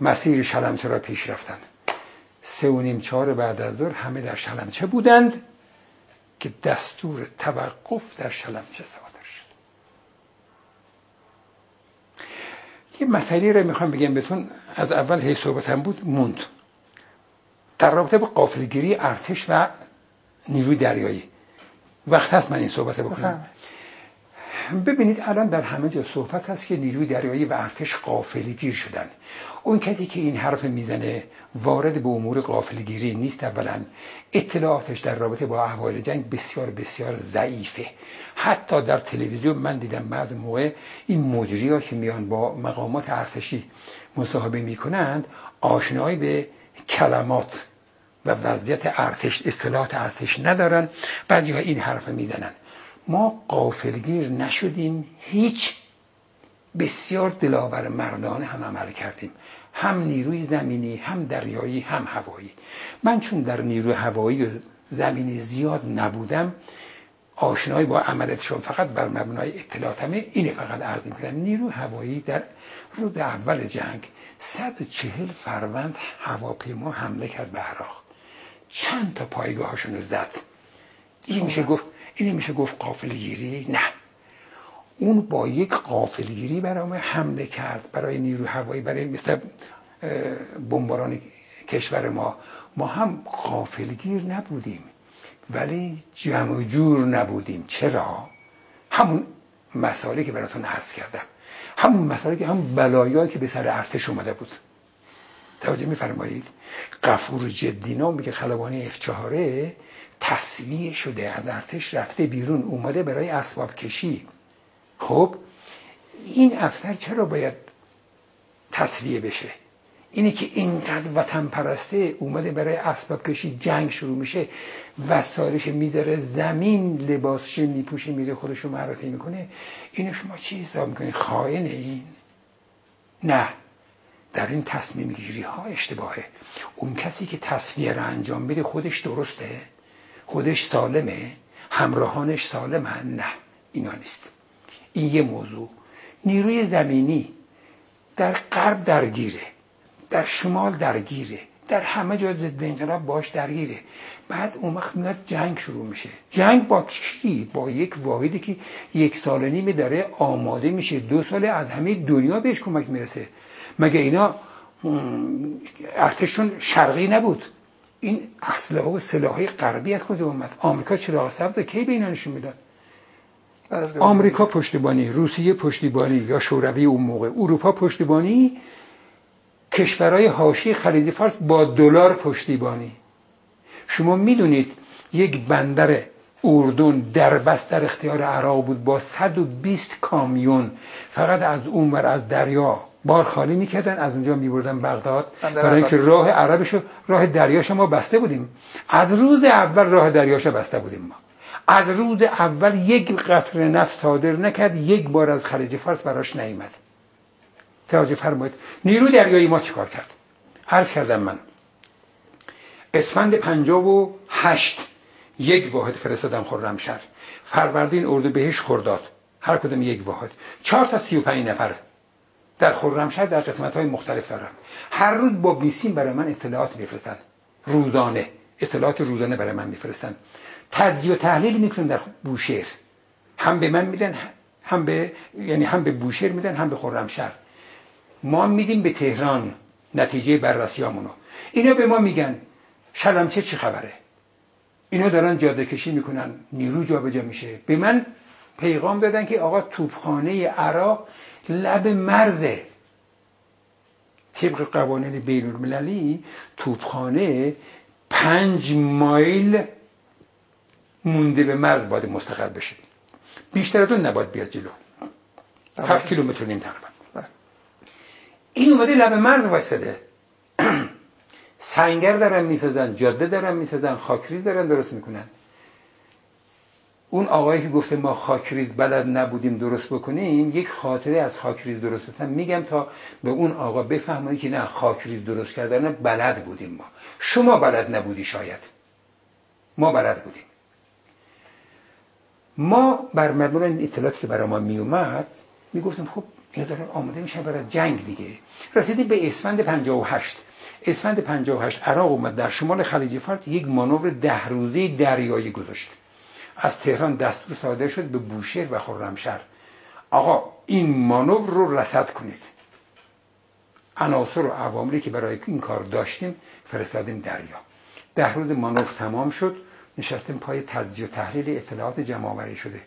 مسیر شلمچه را پیش رفتند سه و نیم چهار بعد از ظهر همه در شلمچه بودند که دستور توقف در شلمچه صادر شد. یه مسئله را می‌خوام بگم بهتون. از اول هی صحبتم بود موند. در رابطه با قافلگیری ارتش و نیروی دریایی. وقت هست من این صحبت بکنم. ببینید الان در همه جا صحبت هست که نیروی دریایی و ارتش قافلگیر شدن. اون کسی که این حرف می‌زنه وارد به امور قافلگیری نیست اولا. اطلاعاتش در رابطه با احوال جنگ بسیار بسیار ضعیفه. حتی در تلویزیون من دیدم بعض موقع این مجری ها که میان با مقامات ارتشی مصاحبه می‌کنند آشنایی به کلمات و وضعیت ارتش اصطلاحات ارتش ندارن. بعضی ها این حرف می‌زنن. ما قافلگیر نشدیم هیچ. بسیار دلاور مردانه هم عمل کردیم. هم نیروی زمینی هم دریایی هم هوایی. من چون در نیروی هوایی و زمینی زیاد نبودم آشنایی با عملتشون فقط بر مبنای اطلاعاتمه اینه فقط عرض می‌کنم. نیروی هوایی در روز اول جنگ 140 فروند هواپیما حمله کرد به عراق. چند تا پایگاهاشون رو زد. این میشه گفت این میشه گفت قافل گیری نه. اون با یک قافلگیری برای ما حمله کرد برای نیروی هوایی برای مثل بمباران کشور ما. ما هم قافلگیر نبودیم ولی جمع جور نبودیم. چرا؟ همون مسائلی که براتون عرض کردم. همون مسائلی که هم بلایایی که به سر ارتش اومده بود. توجه میفرمایید. قفور جدی نام میگه خلبانی اف چهاره تصویه شده از ارتش رفته بیرون اومده برای اسباب کشی. خب این افسر چرا باید تصویه بشه؟ اینه که اینقدر وطن پرسته اومده برای اسباب کشی جنگ شروع میشه وسایلش می‌ذاره زمین لباسش میپوشه میره خودشو معرفی می‌کنه. اینو شما چی حساب می‌کنید؟ خائن این؟ نه. در این تصمیم گیری ها اشتباهه. اون کسی که تصویه را انجام بده خودش درسته خودش سالمه همراهانش سالمه. نه اینا نیست. این یه موضوع. نیروی زمینی در غرب درگیره در شمال درگیره در همه جا ضد انقلاب باش درگیره. بعد اون وقت میاد جنگ شروع میشه. جنگ با کی؟ با یک واحدی که یک سال نیمه داره آماده میشه. دو ساله از همه دنیا بهش کمک می‌رسه. مگه اینا ارتششون شرقی نبود؟ این اسلحه و سلاحی غربی از کجا اومد؟ آمریکا چراغ سبز کی به اینا نشون می‌داد؟ آمریکا پشتیبانی روسیه پشتیبانی یا شوروی اون موقع اروپا پشتیبانی کشورهای حاشیه خلیج فارس با دلار پشتیبانی. شما می‌دونید یک بندر اردن در بست در اختیار عراق بود با 120 کامیون. فقط از اون ور از دریا بار خالی می‌کردن از اونجا میبردن بغداد. برای اینکه راه عربشو راه دریاش ما بسته بودیم. از روز اول راه دریاش بسته بودیم ما. از روز اول یک قطر نفت صادر نکرد یک بار از خلیج فارس براش نیامد. توجه فرمایید نیرو دریایی ما چیکار کرد؟ عرض کردم من. اسفند پنجاب و هشت یک واحد فرستادم خرمشهر. فروردین اردو بهش خرداد. هر کدوم یک واحد. چهار تا سی و پنج نفر. در خرمشهر در قسمت های مختلف دارن هر روز با بیسیم برای من اطلاعات میفرستن روزانه. اطلاعات روزانه برای من میفرستن تجزیه و تحلیل می‌کنن در بوشهر. هم به من میدن هم به یعنی هم به بوشهر میدن هم به خرمشهر ما میدیم به تهران نتیجه بررسیامونو اینا به ما میگن شلمچه چه خبره؟ اینا دارن جاده کشی می‌کنن نیرو جابجا میشه. به من پیغام دادن که آقا توپخانه عراق لب مرزه طبق قوانین بین المللی توپخانه پنج مایل مونده به مرز باید مستقر بشه. بیشتر از اون نباید بیاد جلو. هفت کیلومتر نیم تقریبا. بله. این اومده لب مرز وایساده سنگر دارن می‌سازن جاده دارن می‌سازن خاکریز دارن درست می‌کنن. اون آقایی که گفته ما خاکریز بلد نبودیم درست بکنیم یک خاطره از خاکریز درست کردن میگم تا به اون آقا بفهمه که نه خاکریز درست کردن بلد بودیم ما. شما بلد نبودی شاید. ما بلد بودیم. ما بر مبنای این اطلاعاتی که برای ما میومد می‌گفتیم خب اینا دارن آماده میشن برای جنگ دیگه. رسیدیم به اسفند 58 اسفند 58 عراق اومد در شمال خلیج فارس یک مانور ده روزه دریایی گذاشت. از تهران دستور صادر شد به بوشهر و خرمشهر. آقا این مانور رو رصد کنید. عناصر و عواملی که برای این کار داشتیم فرستادیم دریا. ده روز مانور تمام شد نشستیم پای تجزیه و تحلیل اطلاعات جمع شده.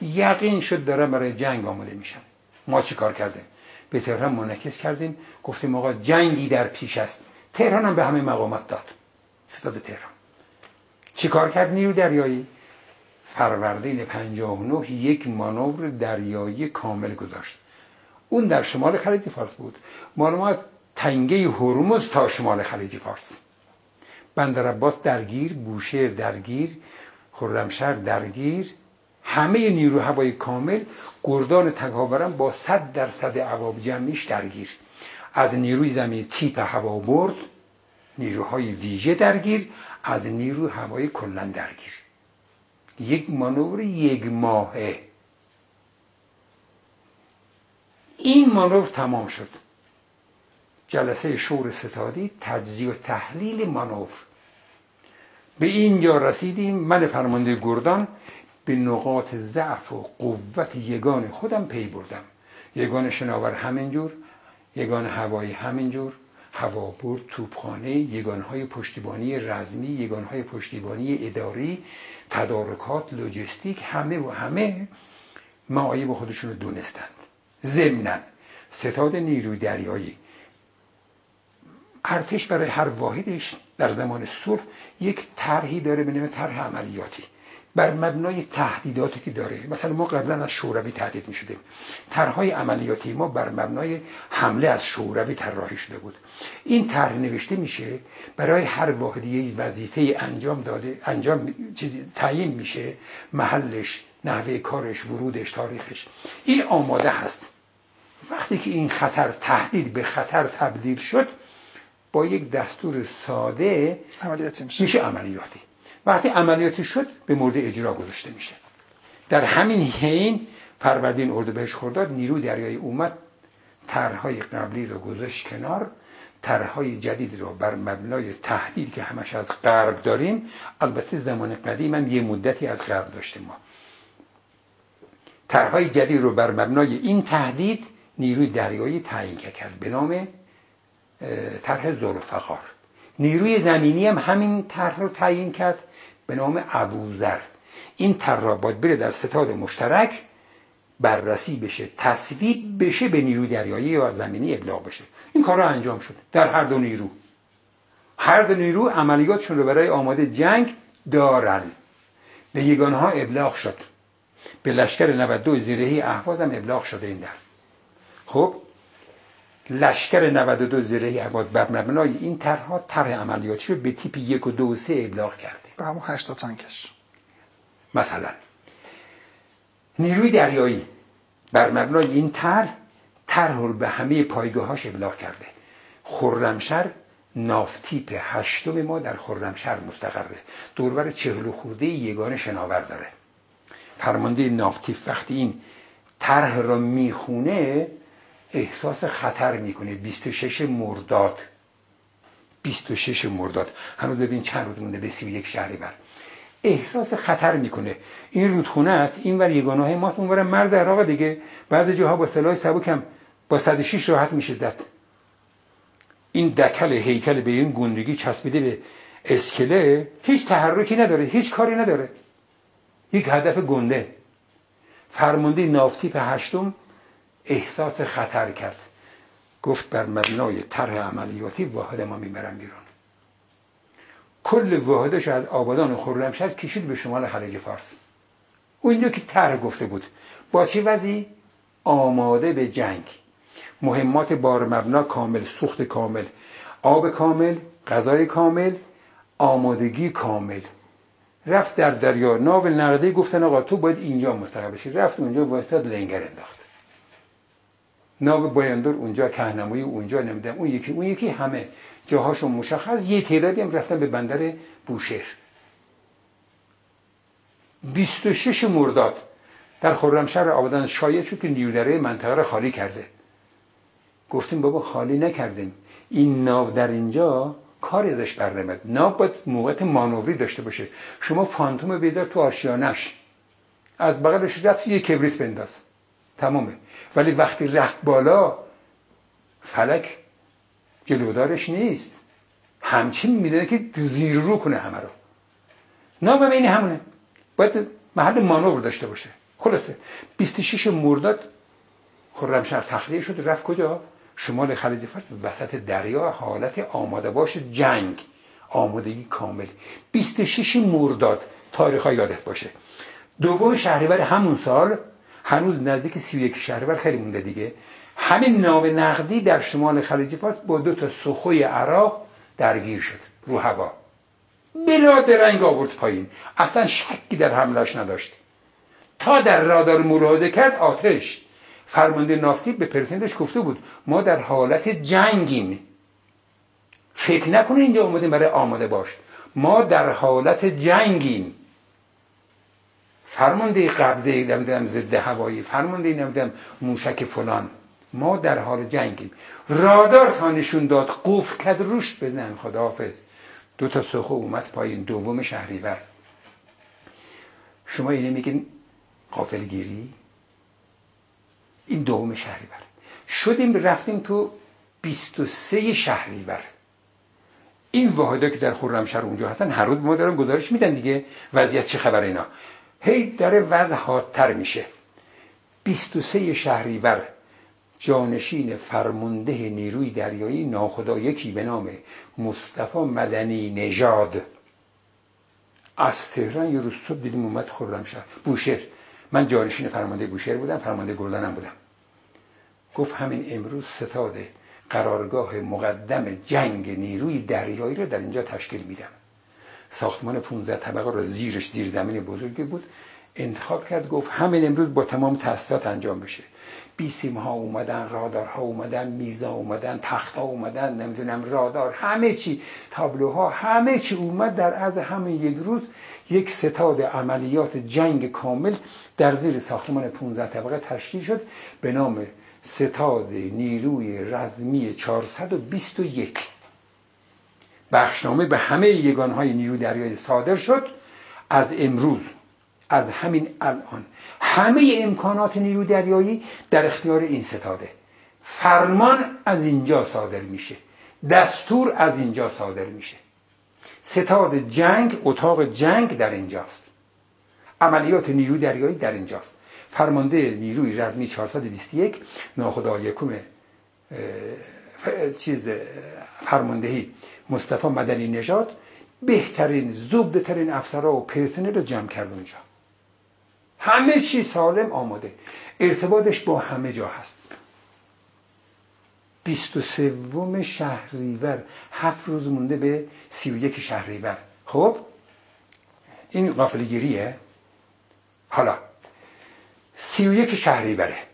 یقین شد دارن برای جنگ آماده میشن. ما چی کار کردیم؟ به تهران منعکس کردیم. گفتیم آقا جنگی در پیش است. تهران هم به همه مقامات داد. ستاد تهران. چی کار کرد نیرو دریایی؟ فروردین 59 یک مانور دریایی کامل گذاشت. اون در شمال خلیج فارس بود. ما تنگه هرمز تا شمال خلیج فارس. بندر عباس درگیر بوشهر درگیر خرمشهر درگیر همه نیرو هوای کامل گردان تکاورم با صد درصد عواب جمعیش درگیر. از نیروی زمین تیپ هوا برد نیروهای ویژه درگیر از نیرو هوای کلن درگیر. یک مانور یک ماهه. این مانور تمام شد. جلسه شور ستادی تجزیه و تحلیل مانور. به اینجا رسیدیم. من فرمانده گردان به نقاط ضعف و قوت یگان خودم پی بردم. یگان شناور همینجور یگان هوایی همینجور هوابرد توپخانه یگانهای پشتیبانی رزمی یگانهای پشتیبانی اداری تدارکات لوجستیک همه و همه معایب خودشون رو دونستند. ضمنا ستاد نیروی دریایی. ارتش برای هر واحدش در زمان صلح یک طرحی داره به نام طرح عملیاتی. بر مبنای تهدیداتی که داره. مثلا ما قبلا از شوروی تهدید می شدیم طرحهای عملیاتی ما بر مبنای حمله از شوروی طراحی شده بود. این طرح نوشته میشه برای هر واحدی وظیفه انجام داده انجام تعیین میشه محلش نحوه کارش ورودش تاریخش. این آماده هست. وقتی که این خطر تهدید به خطر تبدیل شد با یک دستور ساده عملیاتی میشه. میشه عملیاتی. وقتی عملیاتی شد به مورد اجرا گذاشته میشه. در همین حین فروردین اردیبهشت خرداد نیرو دریایی اومد طرحهای قبلی رو گذاشت کنار طرحهای جدید رو بر مبنای تهدید که همش از غرب داریم البته زمان قدیم هم یه مدتی از غرب داشتیم ما. طرحهای جدید رو بر مبنای این تهدید نیروی دریایی تعیین کرد به نام طرح زلفقار نیروی زمینی هم همین طرح رو تعیین کرد. به نام ابوذر. این را باید بره در ستاد مشترک بررسی بشه تصویب بشه به نیروی دریایی یا زمینی ابلاغ بشه. این کار انجام شد در هر دو نیرو. هر دو نیرو عملیاتشون رو برای آماده جنگ دارن. به یگانه ها ابلاغ شد. به لشکر 92 زیرهی احواز هم ابلاغ شده این در. خب لشکر 92 زیرهی احواز بر مبنای این طرحها طرح عملیاتی رو به تیپ یک و دو و سه ابلاغ کرده به همون هشتا تانکش. مثلا نیروی دریایی بر مبنای این طرح طرح به همه پایگاهاش ابلاغ کرده. خرمشهر نافتیپ هشتم ما در خرمشهر مستقره. دورور چهل و خورده یگان شناور داره. فرمانده نافتیپ وقتی این طرح را می‌خونه احساس خطر می‌کنه. 26 مرداد 26 مرداد. هنوز ببین چند روز مونده به 31 شهری بر. احساس خطر می‌کنه. این رودخونه است این ور یگانه های ماست اونور مرز عراق دیگه. بعضی جاها با سلاح سبکم با 106 راحت میشه دت این دکل هیکل به این گندگی چسبیده به اسکله هیچ تحرکی نداره هیچ کاری نداره. یک هدف گنده. فرمانده نافتی به هشتم احساس خطر کرد. گفت بر مبنای طرح عملیاتی واحد ما می‌برن بیرون. کل واحدش از آبادان و خرمشهر کشید به شمال خلیج فارس. اونجا که طرح گفته بود. با چه وضعی؟ آماده به جنگ. مهمات بار مبنا کامل سوخت کامل. آب کامل غذای کامل آمادگی کامل. رفت در دریا. ناو نقده گفتن آقا تو باید اینجا مستقر بشی. رفت اونجا واسطاد لنگر انداخت. ناو بایندور اونجا کهنموی اونجا نمیدم اون یکی اون یکی همه. جاهاشو مشخص یه تعدادی هم رفتن به بندر بوشهر. 26 مرداد در خرمشهر آبادان شاید شد که نیودره منطقه رو خالی کرده. گفتیم بابا خالی نکردیم. این ناو در اینجا کاری ازش بر نمید ناو باید موقعیت مانوری داشته باشه. شما فانتوم بیدار تو آشیانش. از بغلش رفت یه کبریت بنداز. تمامه. ولی وقتی رفت بالا فلک جلودارش نیست. همچین می‌دونه که زیر رو کنه همه رو. نام این همونه. باید محل مانور داشته باشه. خلاصه. 26 مرداد خرمشهر تخلیه شد رفت کجا؟ شمال خلیج فارس وسط دریا حالت آماده باش جنگ. آمادگی کامل. 26 مرداد تاریخ ها یادت باشه. دوم شهریور همون سال هنوز نزدیک 31 شهریور خیلی مونده دیگه. همین نام نقدی در شمال خلیج فارس با دو تا سخوی عراق درگیر شد رو هوا. بلا درنگ آورد پایین. اصلا شکی در حملش نداشت. تا در رادار ملاحظه کرد آتش. فرمانده نافتی به پرسنلش گفته بود ما در حالت جنگیم. فکر نکنه اینجا اومده برای آماده باش. ما در حالت جنگیم. فرمانده قبضه نمی‌دونم ضد هوایی فرمانده نمی‌دونم موشک فلان. ما در حال جنگیم. رادار تا نشون داد قفل کد روش بزن خداحافظ. دو تا سخو اومد پایین دوم شهریور. شما اینه میگین قافلگیری این دوم شهریور. شدیم رفتیم تو 23 شهریور. این واحده که در خرمشهر اونجا هستن هر روز ما دارن گزارش میدن دیگه. وضعیت چه خبر اینا؟ هی داره وضع حادتر میشه. 23 شهریور جانشین فرمانده نیروی دریایی ناخدا یکی به نام مصطفی مدنی نژاد. از تهران یه روز صبح دیدیم اومد خرمشهر بوشهر. من جانشین فرمانده بوشهر بودم فرمانده گلدانم بودم. گفت همین امروز ستاد قرارگاه مقدم جنگ نیروی دریایی رو در اینجا تشکیل میدم. ساختمان 15 طبقه رو زیرش زیر زمین بزرگی بود. انتخاب کرد گفت همین امروز با تمام تاسیسات انجام بشه. بیسیم ها اومدن رادار ها اومدن میزا اومدن تخت ها اومدن نمی‌دونم رادار همه چی تابلوها همه چی اومد. در از همین یک روز یک ستاد عملیات جنگ کامل در زیر ساختمان 15 طبقه تشکیل شد به نام ستاد نیروی رزمی 421 بخشنامه به همه یگانهای نیروی دریایی صادر شد. از امروز از همین الان همه امکانات نیروی دریایی در اختیار این ستاده. فرمان از اینجا صادر میشه. دستور از اینجا صادر میشه. ستاد جنگ اتاق جنگ در اینجاست. عملیات نیروی دریایی در اینجاست. فرمانده نیروی رزمی 421 ناخدا یکم چیز فرماندهی مصطفی مدنی نژاد بهترین زبدترین افسرها و پرسنل رو جمع کرد اونجا. همه چی سالم آماده. ارتباطش با همه جا هست. بیست و سوم شهریور هفت روز مونده به سی و یک شهریور. خب؟ این قافلگیریه. حالا سی و یک شهریوره.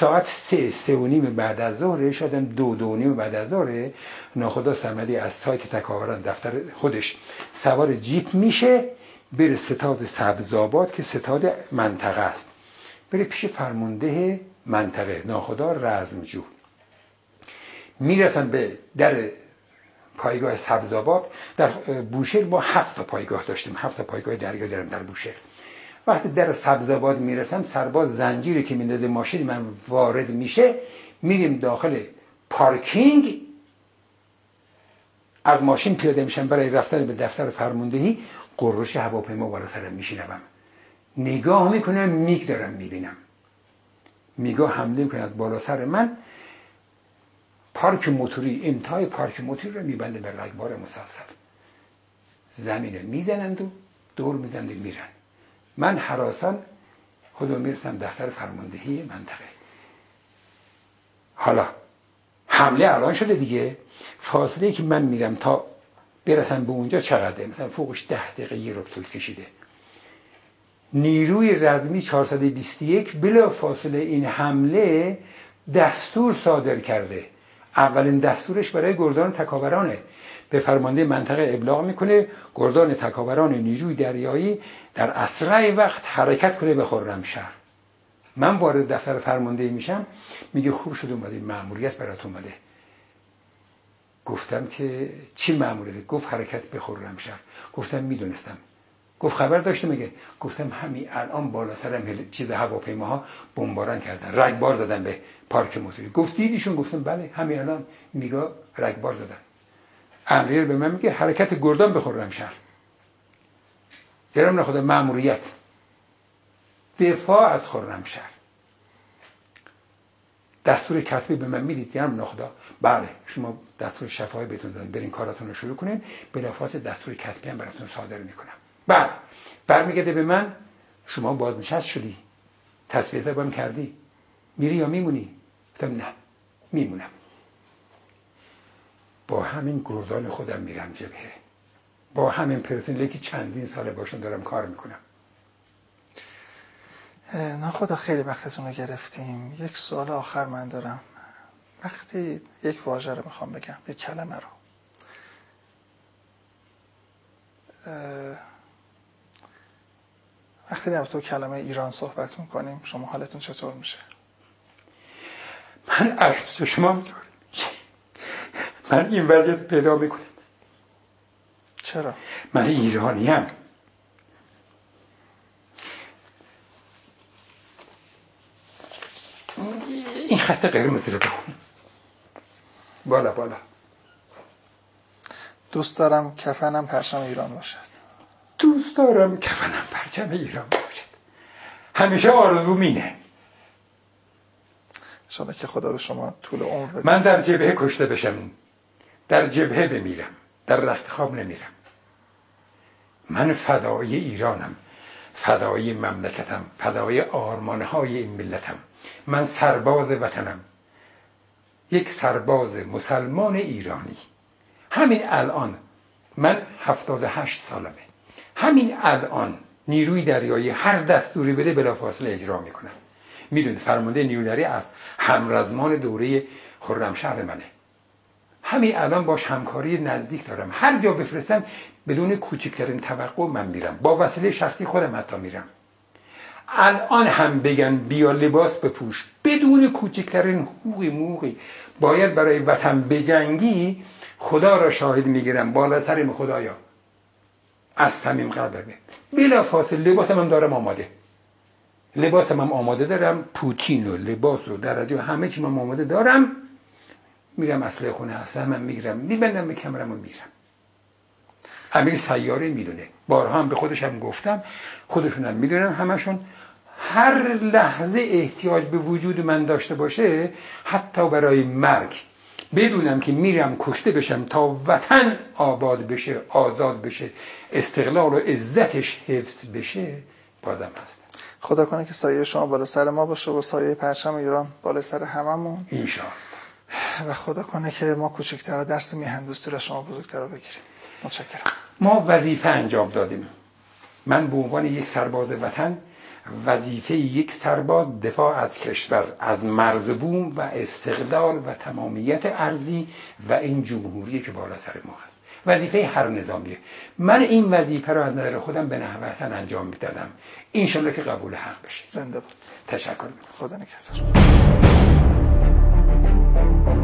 ساعت سه سه و نیم بعد از ظهر شاید دو دو نیم بعد از ظهر ناخدا سمدی از سایت تکاوران دفتر خودش. سوار جیپ میشه بره ستاد سبزاباد که ستاد منطقه است. بره پیش فرمانده منطقه ناخدا رزمجو. می‌رسن به در پایگاه سبزاباد در بوشهر ما هفت تا پایگاه داشتیم. هفت تا پایگاه دریا دارم در بوشهر. وقتی در سبزاباد می‌رسم سرباز زنجیری که میندازه ماشین من وارد میشه میریم داخل پارکینگ. از ماشین پیاده میشم برای رفتن به دفتر فرماندهی قررش هواپیما بالا سرم میشینم نگاه می‌کنم میگ دارم می‌بینم. میگا حمله می‌کنه از بالا سر من. پارک موتوری انتهای پارک موتوری رو میبنده به رگبار مسلسل. زمین رو می‌زنند و دور می‌زنند و میرن من حراسان خودم می‌رسم دفتر فرماندهی منطقه. حالا حمله الان شده دیگه. فاصله که من میرم تا برسم به اونجا چقدره؟ مثلا فوقش ده دقیقه یه رو طول کشیده. نیروی رزمی 421 بلا فاصله این حمله دستور صادر کرده. اولین دستورش برای گردان تکاورانه. به فرمانده منطقه ابلاغ می‌کنه گردان تکاوران نیروی دریایی در اسرع وقت حرکت کنه به خرمشهر من وارد دفتر فرمانده میشم میگه خوب شد اومده مأموریت برات اومده. گفتم که چی مأموریت؟ گفت حرکت به خرمشهر گفتم می‌دونستم. گفت خبر داشته میگه گفتم همین الان بالا سرم چیز هواپیماها بمباران کردن. رگبار زدن به پارک موتوری. گفت دیدیشون؟ گفتم بله همین الان میگا رگبار زدن. امریر به من میگه حرکت گردان به خرمشهر زیرا خدا مأموریت. دفاع از خرمشهر دستور کتبی به من می‌دید یعنی نخدا. بله شما دستور شفای بهتون دادن برین کاراتون رو شروع کنین. بلافاصله دستور کتبی هم براتون صادر می‌کنم. بعد برمیگرده به من شما بازنشست شدی. تصویه زبان کردی. میری یا میمونی؟ گفتم نه میمونم. با همین گردان خودم میرم جبهه. با همین پرسنلی که چندین ساله باشون دارم کار می‌کنم. نه خدا خیلی وقتتون رو گرفتیم. یک سوال آخر من دارم. وقتی یک واژه رو می‌خوام بگم یک کلمه رو. وقتی در تو کلمه ایران صحبت می‌کنیم شما حالتون چطور میشه؟ من عرض شما من این وضعیت پیدا می‌کنم. چرا؟ من ایرانیم. این خط قرمز رو بخون. بالا بالا. دوست دارم کفنم پرچم ایران باشد. دوست دارم کفنم پرچم ایران باشد. همیشه آرزو مینه. شده که خدا به شما طول عمر بده. من در جبهه کشته بشم. در جبهه بمیرم در رخت خواب نمیرم. من فدای ایرانم فدای مملکتم فدای آرمانهای این ملتم. من سرباز وطنم. یک سرباز مسلمان ایرانی. همین الان من هفتاد هشت سالمه. همین الان نیروی دریایی هر دستوری بده بلافاصله اجرا می‌کنم. می‌دونه فرمانده نیروی دریایی از همرزمان دوره خرمشهر منه. همین الان باش همکاری نزدیک دارم. هر جا بفرستم بدون کوچکترین توقع من میرم. با وسیله شخصی خودم حتی میرم. الان هم بگن بیا لباس بپوش. بدون کوچکترین حقوقی موقی. باید برای وطن بجنگی خدا را شاهد می‌گیرم. بالا سرم خدایا. از صمیم قلبه بلا فاصل لباسم هم دارم آماده. لباسم هم آماده دارم. پوتین و لباس و درجه همه چی من آماده دارم. میرم اصله خونه هستم من می‌گیرم میبندم به کمرم و میرم. امیر سیاره می‌دونه. بارها هم به خودش هم گفتم خودشون هم می‌دونن همشون. هر لحظه احتیاج به وجود من داشته باشه حتی برای مرگ. بدونم که میرم کشته بشم تا وطن آباد بشه آزاد بشه استقلال و عزتش حفظ بشه بازم هست خدا کنه که سایه شما بالا سر ما باشه و سایه پرچم ایران بالا سر هممون. اینشان و خدا کنه که ما کوچکتر درس میهن دوستی را شما بزرگتر رو بگیریم. متشکرم. ما وظیفه انجام دادیم. من به عنوان یک سرباز وطن وظیفه یک سرباز دفاع از کشور از مرز بوم و استقلال و تمامیت ارزی و این جمهوری که بالا سر ما هست. وظیفه هر نظامیه. من این وظیفه رو از نظر خودم به نحو حسن انجام می‌دادم. این که قبول حق بشه. زنده بود تشکر. خدا نگهدار. Thank you.